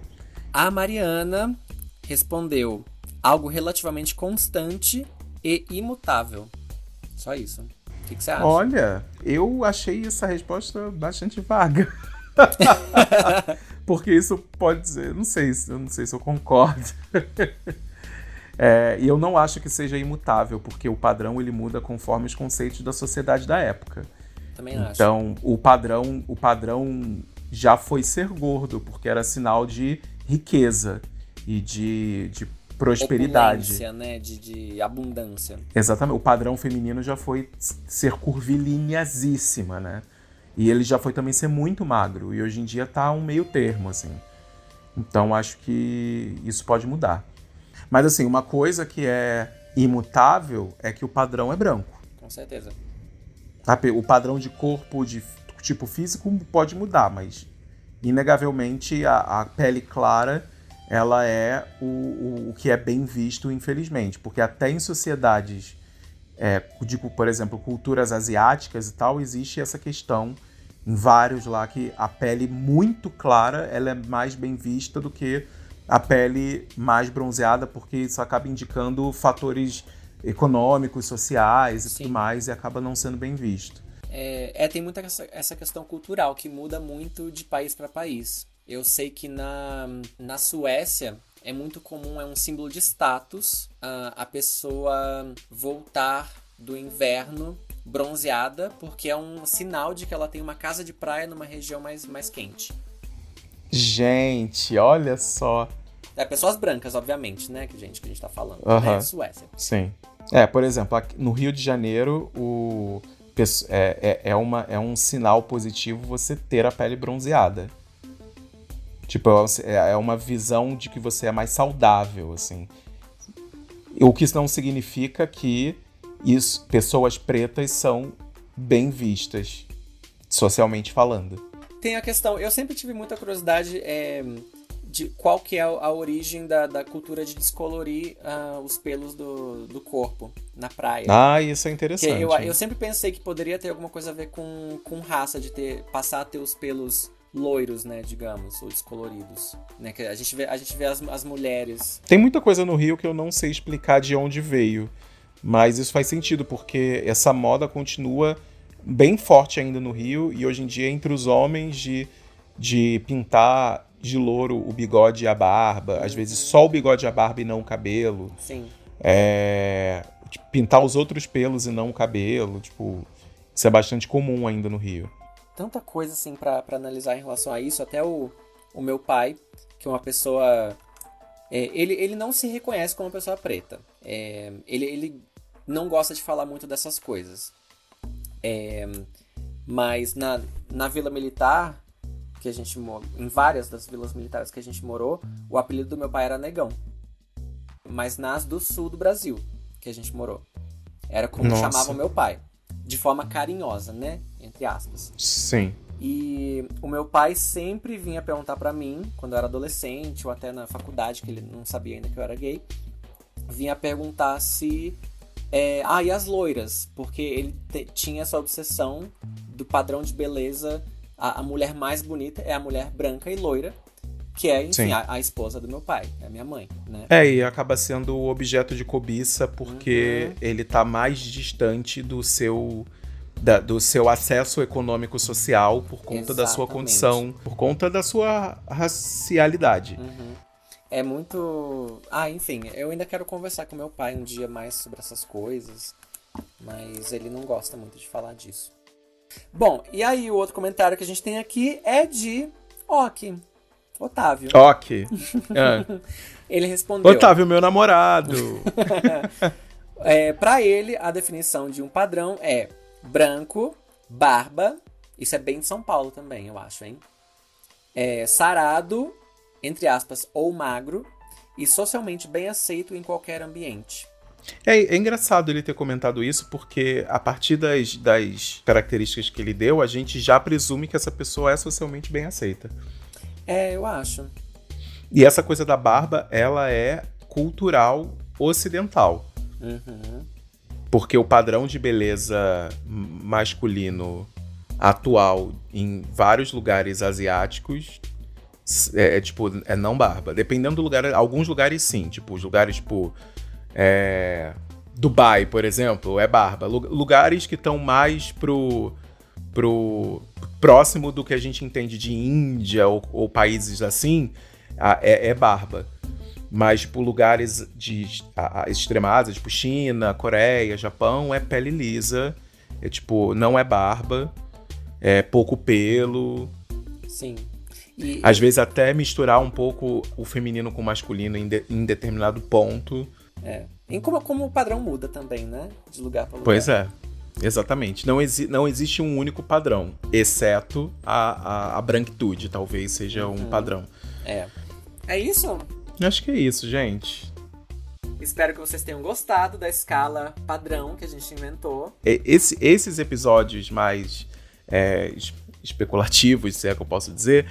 Speaker 2: A Mariana respondeu algo relativamente constante e imutável. Só isso. O que, que você acha?
Speaker 1: Olha, eu achei essa resposta bastante vaga. Porque isso pode dizer, não sei, eu não sei se eu concordo. é, e eu não acho que seja imutável, porque o padrão ele muda conforme os conceitos da sociedade da época.
Speaker 2: Também acho.
Speaker 1: Então, o padrão, o padrão já foi ser gordo, porque era sinal de riqueza e de, de prosperidade.
Speaker 2: Opulência, né? De, de abundância.
Speaker 1: Exatamente. O padrão feminino já foi ser curvilíneasíssima, né? E ele já foi também ser muito magro. E hoje em dia tá um meio termo, assim. Então acho que isso pode mudar. Mas assim, uma coisa que é imutável é que o padrão é branco.
Speaker 2: Com certeza.
Speaker 1: O padrão de corpo, de tipo físico, pode mudar, mas inegavelmente a, a pele clara ela é o, o, o, que é bem visto, infelizmente. Porque até em sociedades, é, de, por exemplo, culturas asiáticas e tal, existe essa questão em vários lá que a pele muito clara ela é mais bem vista do que a pele mais bronzeada, porque isso acaba indicando fatores econômicos, sociais e Sim. tudo mais, e acaba não sendo bem visto.
Speaker 2: É, é tem muita essa, essa questão cultural que muda muito de país para país. Eu sei que na, na Suécia é muito comum, é um símbolo de status a, a pessoa voltar do inverno bronzeada, porque é um sinal de que ela tem uma casa de praia numa região mais, mais quente.
Speaker 1: Gente, olha só.
Speaker 2: É, pessoas brancas, obviamente, né? Que gente que a gente tá falando. Uh -huh. né? Suécia.
Speaker 1: Sim. É, por exemplo, no Rio de Janeiro, o, é, é, é, uma, é um sinal positivo você ter a pele bronzeada. Tipo, é, é uma visão de que você é mais saudável, assim. O que não significa que isso, pessoas pretas são bem vistas, socialmente falando.
Speaker 2: Tem a questão, eu sempre tive muita curiosidade é, de qual que é a origem da, da cultura de descolorir uh, os pelos do, do corpo na praia.
Speaker 1: Ah, isso é interessante.
Speaker 2: Eu, eu sempre pensei que poderia ter alguma coisa a ver com, com raça, de ter passar a ter os pelos loiros, né, digamos, ou descoloridos, né, que a gente vê, a gente vê as, as mulheres.
Speaker 1: Tem muita coisa no Rio que eu não sei explicar de onde veio, mas isso faz sentido porque essa moda continua bem forte ainda no Rio e hoje em dia entre os homens de, de pintar de louro o bigode e a barba, às vezes só o bigode e a barba e não o cabelo.
Speaker 2: Sim.
Speaker 1: É, pintar os outros pelos e não o cabelo, tipo, isso é bastante comum ainda no Rio
Speaker 2: tanta coisa assim para analisar em relação a isso. Até o, o meu pai, que é uma pessoa. É, ele, ele não se reconhece como uma pessoa preta. É, ele, ele não gosta de falar muito dessas coisas. É, mas na, na Vila Militar, que a gente em várias das vilas militares que a gente morou, o apelido do meu pai era Negão. Mas nas do sul do Brasil, que a gente morou. Era como Nossa. chamavam meu pai. De forma carinhosa, né? Entre aspas.
Speaker 1: Sim.
Speaker 2: E o meu pai sempre vinha perguntar para mim, quando eu era adolescente ou até na faculdade, que ele não sabia ainda que eu era gay, vinha perguntar se. É, ah, e as loiras? Porque ele te, tinha essa obsessão do padrão de beleza. A, a, mulher mais bonita é a mulher branca e loira, que é, enfim, a, a, esposa do meu pai, é a minha mãe, né?
Speaker 1: É, e acaba sendo o objeto de cobiça porque uhum. ele tá mais distante do seu da, do seu acesso econômico social por conta Exatamente. da sua condição, por conta da sua racialidade.
Speaker 2: Uhum. É muito. Ah, enfim, eu ainda quero conversar com meu pai um dia mais sobre essas coisas, mas ele não gosta muito de falar disso. Bom, e aí o outro comentário que a gente tem aqui é de Ok. Otávio.
Speaker 1: Ok. É.
Speaker 2: ele respondeu.
Speaker 1: Otávio, meu namorado.
Speaker 2: é, para ele, a definição de um padrão é branco, barba, isso é bem de São Paulo também, eu acho, hein? É, sarado, entre aspas, ou magro, e socialmente bem aceito em qualquer ambiente.
Speaker 1: É, é, engraçado ele ter comentado isso, porque a partir das, das características que ele deu, a gente já presume que essa pessoa é socialmente bem aceita.
Speaker 2: É, eu acho.
Speaker 1: E essa coisa da barba, ela é cultural ocidental.
Speaker 2: Uhum.
Speaker 1: Porque o padrão de beleza masculino atual em vários lugares asiáticos é, é, tipo, é não barba. Dependendo do lugar, alguns lugares sim, tipo, os lugares tipo é, Dubai, por exemplo, é barba. Lugares que estão mais pro pro próximo do que a gente entende de Índia ou, ou países assim, é, é barba mas tipo lugares de a, a, extremados, tipo China, Coreia, Japão, é pele lisa, é tipo não é barba, é pouco pelo.
Speaker 2: Sim.
Speaker 1: E... Às vezes até misturar um pouco o feminino com o masculino em, de, em determinado ponto.
Speaker 2: É. E como, como o padrão muda também, né? De lugar para lugar.
Speaker 1: Pois é. Exatamente. Não, exi não existe um único padrão, exceto a, a, a branquitude, talvez seja um uhum. padrão.
Speaker 2: É. É isso?
Speaker 1: Acho que é isso, gente.
Speaker 2: Espero que vocês tenham gostado da escala padrão que a gente inventou.
Speaker 1: Esse, esses episódios mais é, especulativos, se é que eu posso dizer,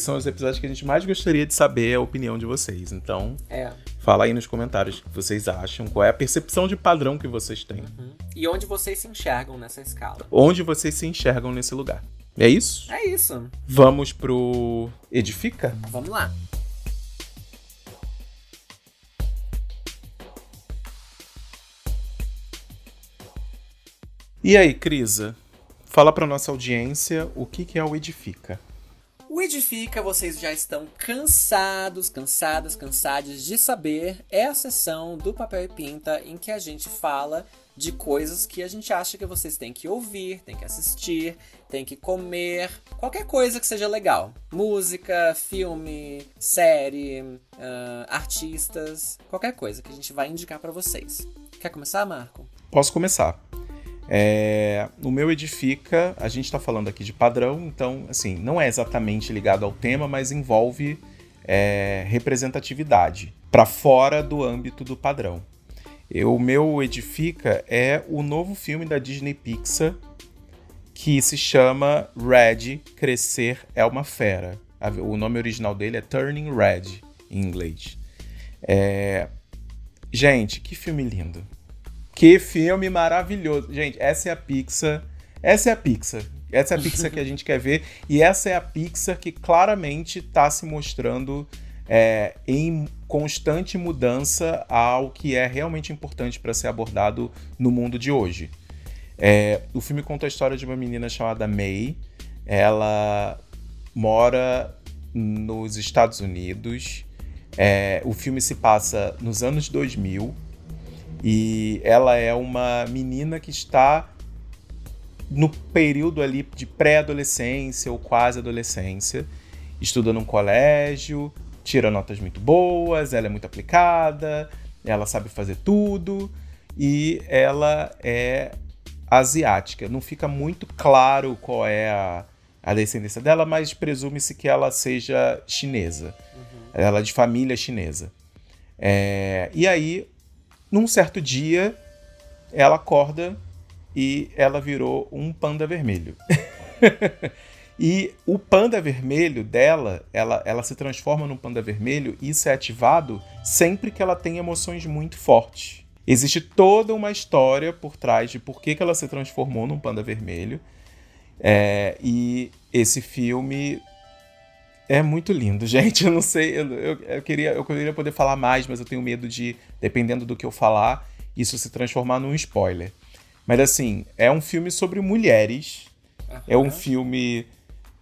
Speaker 1: são os episódios que a gente mais gostaria de saber a opinião de vocês. Então,
Speaker 2: é.
Speaker 1: fala aí nos comentários o que vocês acham, qual é a percepção de padrão que vocês têm.
Speaker 2: Uhum. E onde vocês se enxergam nessa escala.
Speaker 1: Onde vocês se enxergam nesse lugar. É isso?
Speaker 2: É isso.
Speaker 1: Vamos pro Edifica?
Speaker 2: Vamos lá.
Speaker 1: E aí, Crisa? Fala para nossa audiência o que, que é o Edifica.
Speaker 2: O Edifica, vocês já estão cansados, cansadas, cansados de saber, é a sessão do Papel e Pinta em que a gente fala de coisas que a gente acha que vocês têm que ouvir, têm que assistir, têm que comer, qualquer coisa que seja legal. Música, filme, série, uh, artistas, qualquer coisa que a gente vai indicar para vocês. Quer começar, Marco?
Speaker 1: Posso começar. É, o meu edifica, a gente está falando aqui de padrão, então, assim, não é exatamente ligado ao tema, mas envolve é, representatividade para fora do âmbito do padrão. o meu edifica é o novo filme da Disney Pixar que se chama Red Crescer é uma Fera. O nome original dele é Turning Red em inglês. É... Gente, que filme lindo. Que filme maravilhoso. Gente, essa é a Pixar. Essa é a Pixar. Essa é a Pixar que a gente quer ver. E essa é a Pixar que claramente está se mostrando é, em constante mudança ao que é realmente importante para ser abordado no mundo de hoje. É, o filme conta a história de uma menina chamada May. Ela mora nos Estados Unidos. É, o filme se passa nos anos 2000 e ela é uma menina que está no período ali de pré-adolescência ou quase adolescência, estuda num colégio, tira notas muito boas, ela é muito aplicada, ela sabe fazer tudo e ela é asiática. Não fica muito claro qual é a, a descendência dela, mas presume-se que ela seja chinesa. Uhum. Ela é de família chinesa. É, e aí num certo dia, ela acorda e ela virou um panda vermelho. e o panda vermelho dela, ela, ela se transforma num panda vermelho e isso é ativado sempre que ela tem emoções muito fortes. Existe toda uma história por trás de por que, que ela se transformou num panda vermelho. É, e esse filme é muito lindo, gente. Eu não sei, eu, eu, eu, queria, eu queria poder falar mais, mas eu tenho medo de, dependendo do que eu falar, isso se transformar num spoiler. Mas assim, é um filme sobre mulheres. Uhum. É um filme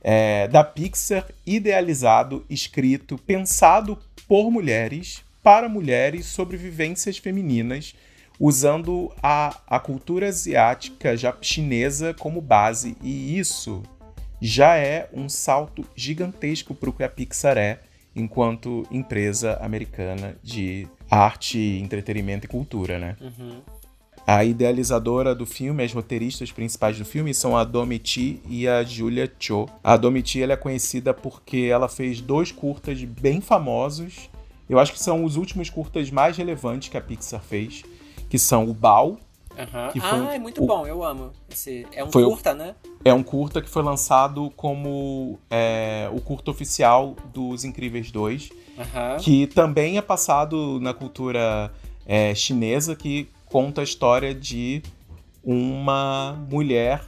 Speaker 1: é, da Pixar, idealizado, escrito, pensado por mulheres, para mulheres, sobre vivências femininas, usando a, a cultura asiática já chinesa como base. E isso já é um salto gigantesco para o que a Pixar é enquanto empresa americana de arte, entretenimento e cultura, né?
Speaker 2: Uhum.
Speaker 1: A idealizadora do filme, as roteiristas principais do filme são a Domiti e a Julia Cho. A Domiti ela é conhecida porque ela fez dois curtas bem famosos. Eu acho que são os últimos curtas mais relevantes que a Pixar fez, que são o Bao,
Speaker 2: Uhum. ah, é muito o... bom, eu amo. Esse... É um curta, o... né?
Speaker 1: É um curta que foi lançado como é, o curta oficial dos Incríveis 2,
Speaker 2: uhum.
Speaker 1: que também é passado na cultura é, chinesa, que conta a história de uma mulher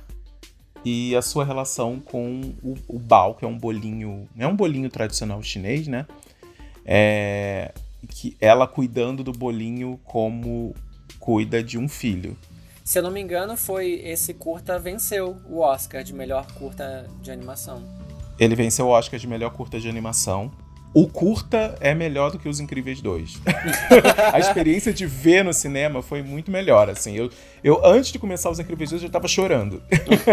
Speaker 1: e a sua relação com o, o bao, que é um bolinho, é um bolinho tradicional chinês, né? É, que ela cuidando do bolinho como cuida de um filho.
Speaker 2: Se eu não me engano, foi esse curta venceu o Oscar de melhor curta de animação.
Speaker 1: Ele venceu o Oscar de melhor curta de animação. O curta é melhor do que Os Incríveis 2. a experiência de ver no cinema foi muito melhor, assim. Eu, eu antes de começar Os Incríveis 2, eu já tava chorando.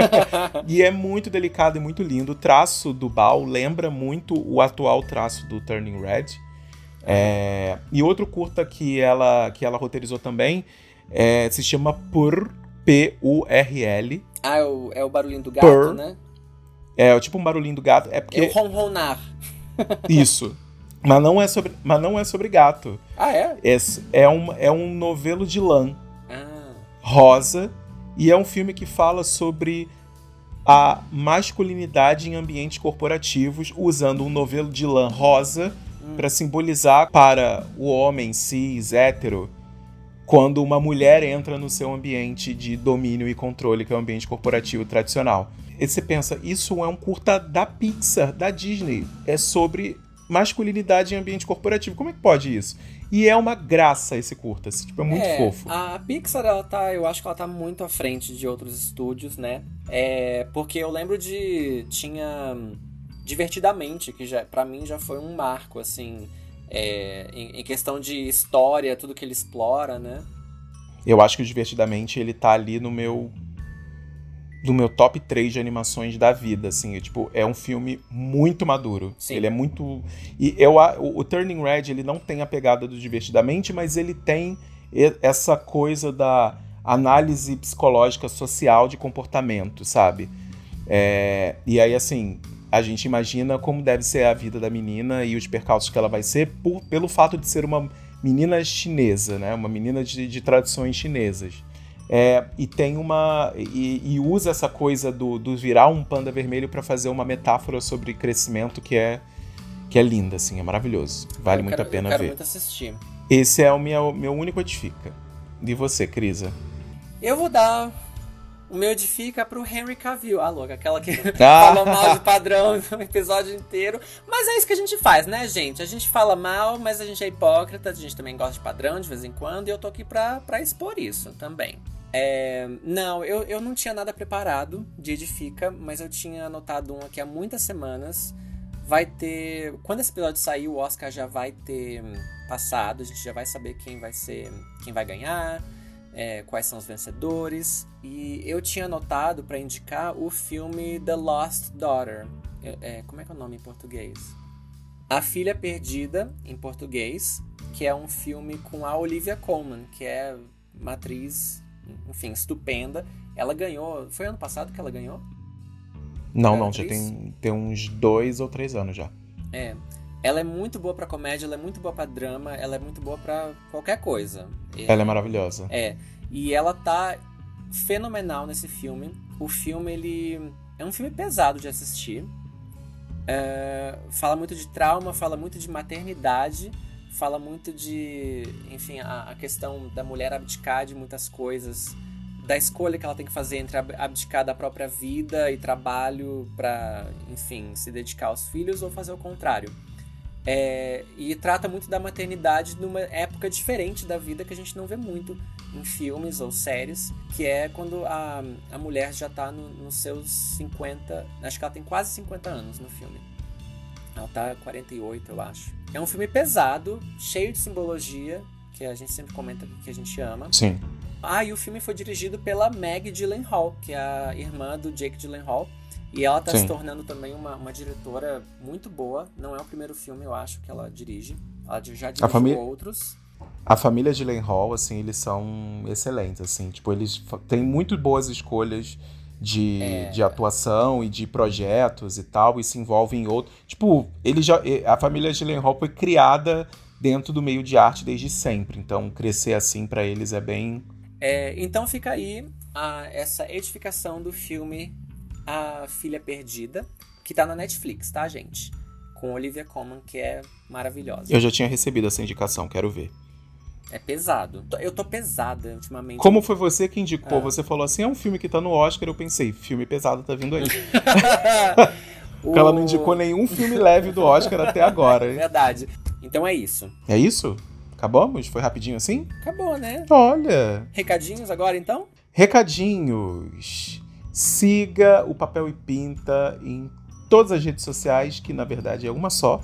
Speaker 1: e é muito delicado e muito lindo. O traço do Bal lembra muito o atual traço do Turning Red. É, e outro curta que ela, que ela roteirizou também é, se chama Pur, P-U-R-L.
Speaker 2: Ah, é o, é o barulhinho do gato, Purr. né?
Speaker 1: É, tipo um barulhinho do gato. É porque...
Speaker 2: É o ronronar.
Speaker 1: Isso. Mas não é sobre, mas não é sobre gato.
Speaker 2: Ah, é?
Speaker 1: É, é, um, é um novelo de lã ah. rosa e é um filme que fala sobre a masculinidade em ambientes corporativos usando um novelo de lã rosa hum. para simbolizar para o homem cis hétero quando uma mulher entra no seu ambiente de domínio e controle, que é o ambiente corporativo tradicional. E você pensa, isso é um curta da Pixar, da Disney. É sobre masculinidade em ambiente corporativo. Como é que pode isso? E é uma graça esse curta, assim, tipo, é muito
Speaker 2: é,
Speaker 1: fofo.
Speaker 2: A Pixar, ela tá, eu acho que ela tá muito à frente de outros estúdios, né? É, porque eu lembro de. Tinha. Divertidamente, que já, para mim já foi um marco, assim. É, em, em, questão de história, tudo que ele explora, né?
Speaker 1: Eu acho que o Divertidamente ele tá ali no meu do meu top 3 de animações da vida, assim, é, tipo, é um filme muito maduro. Sim. Ele é muito e eu o, o Turning Red, ele não tem a pegada do Divertidamente, mas ele tem essa coisa da análise psicológica social de comportamento, sabe? É, e aí, assim, a gente imagina como deve ser a vida da menina e os percalços que ela vai ser por, pelo fato de ser uma menina chinesa, né? Uma menina de, de tradições chinesas. É, e tem uma. E, e, usa essa coisa do, do virar um panda vermelho para fazer uma metáfora sobre crescimento que é que é linda, assim, é maravilhoso. Vale eu muito
Speaker 2: quero,
Speaker 1: a pena
Speaker 2: eu quero
Speaker 1: ver.
Speaker 2: Muito assistir.
Speaker 1: Esse é o meu, meu único edifica. E você, Crisa?
Speaker 2: Eu vou dar o meu edifica pro Henry Cavill. Ah, louca, aquela que ah. fala mal de padrão o episódio inteiro. Mas é isso que a gente faz, né, gente? A gente fala mal, mas a gente é hipócrita, a gente também gosta de padrão de vez em quando, e eu tô aqui pra, pra expor isso também. É, não, eu, eu não tinha nada preparado de Edifica, mas eu tinha anotado um aqui há muitas semanas. Vai ter. Quando esse episódio sair, o Oscar já vai ter passado, a gente já vai saber quem vai ser. quem vai ganhar é, quais são os vencedores. E eu tinha anotado para indicar o filme The Lost Daughter. É, é, como é que é o nome em português? A Filha Perdida, em português, que é um filme com a Olivia Colman, que é uma atriz, enfim, estupenda. Ela ganhou. Foi ano passado que ela ganhou?
Speaker 1: Não, não, já tem, tem uns dois ou três anos já.
Speaker 2: É. Ela é muito boa para comédia, ela é muito boa para drama, ela é muito boa para qualquer coisa.
Speaker 1: Ela é maravilhosa.
Speaker 2: É. E ela tá fenomenal nesse filme. O filme, ele é um filme pesado de assistir. É, fala muito de trauma, fala muito de maternidade, fala muito de, enfim, a, a, questão da mulher abdicar de muitas coisas, da escolha que ela tem que fazer entre abdicar da própria vida e trabalho para, enfim, se dedicar aos filhos ou fazer o contrário. É, e trata muito da maternidade numa época diferente da vida que a gente não vê muito em filmes ou séries, que é quando a, a mulher já está no, nos seus 50, acho que ela tem quase 50 anos no filme. Ela tá 48, eu acho. É um filme pesado, cheio de simbologia, que a gente sempre comenta que a gente ama.
Speaker 1: Sim.
Speaker 2: Ah, e o filme foi dirigido pela Meg Gyllenhaal, que é a irmã do Jake Gyllenhaal. E ela tá Sim. se tornando também uma, uma diretora muito boa. Não é o primeiro filme, eu acho, que ela dirige. Ela já dirigiu família... outros.
Speaker 1: A família de Hall, assim, eles são excelentes, assim. Tipo, eles têm muito boas escolhas de, é... de atuação e de projetos e tal, e se envolvem em outros. Tipo, ele já, a família de Hall foi criada dentro do meio de arte desde sempre. Então, crescer assim para eles é bem...
Speaker 2: É, então fica aí a, essa edificação do filme a Filha Perdida, que tá na Netflix, tá, gente? Com Olivia Colman, que é maravilhosa.
Speaker 1: Eu já tinha recebido essa indicação, quero ver.
Speaker 2: É pesado. Eu tô pesada ultimamente.
Speaker 1: Como foi você que indicou? Ah. Você falou assim: é um filme que tá no Oscar. Eu pensei, filme pesado tá vindo aí. Porque ela não indicou nenhum filme leve do Oscar até agora. Hein?
Speaker 2: Verdade. Então é isso.
Speaker 1: É isso? Acabamos? Foi rapidinho assim?
Speaker 2: Acabou, né?
Speaker 1: Olha.
Speaker 2: Recadinhos agora então?
Speaker 1: Recadinhos. Siga o Papel e Pinta em todas as redes sociais, que na verdade é uma só,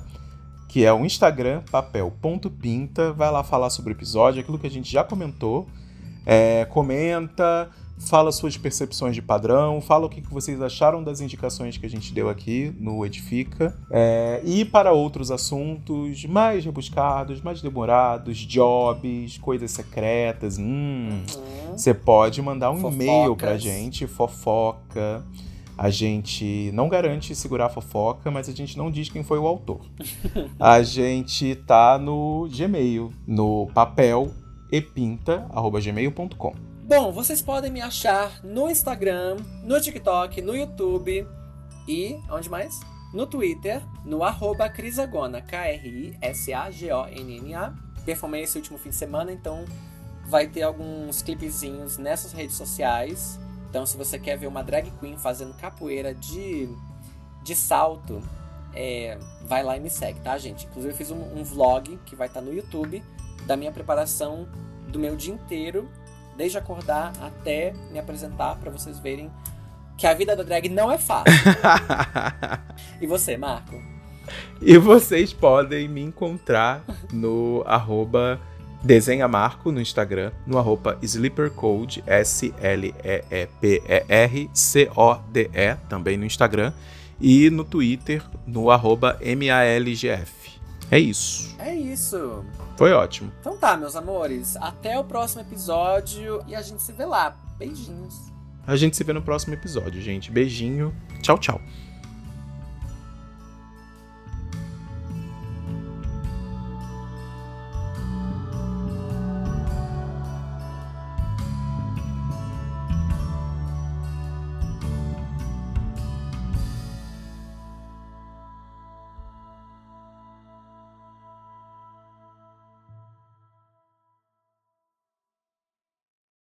Speaker 1: que é o Instagram papel.pinta. Vai lá falar sobre o episódio, aquilo que a gente já comentou. É, comenta, fala suas percepções de padrão, fala o que vocês acharam das indicações que a gente deu aqui no Edifica. É, e para outros assuntos mais rebuscados, mais demorados, jobs, coisas secretas, hum, uhum. você pode mandar um e-mail pra gente, fofoca. A gente não garante segurar a fofoca, mas a gente não diz quem foi o autor. a gente tá no Gmail, no papel epinta.gmail.com.
Speaker 2: Bom, vocês podem me achar no Instagram, no TikTok, no YouTube e onde mais? No Twitter, no arroba Crisagona, K-R-I-S-A-G-O-N-N-A. Performei esse último fim de semana, então vai ter alguns clipezinhos nessas redes sociais. Então, se você quer ver uma drag queen fazendo capoeira de, de salto, é, vai lá e me segue, tá, gente? Inclusive, eu fiz um, um vlog que vai estar tá no YouTube da minha preparação do meu dia inteiro desde acordar até me apresentar para vocês verem que a vida da drag não é fácil. e você, Marco?
Speaker 1: E vocês podem me encontrar no arroba Desenha Marco no Instagram, no arroba Sleepercode, S-L-E-E-P-E-R-C-O-D-E, também no Instagram, e no Twitter, no arroba M-A-L-G-F. É isso.
Speaker 2: É isso.
Speaker 1: Foi ótimo.
Speaker 2: Então tá, meus amores. Até o próximo episódio e a gente se vê lá. Beijinhos.
Speaker 1: A gente se vê no próximo episódio, gente. Beijinho. Tchau, tchau.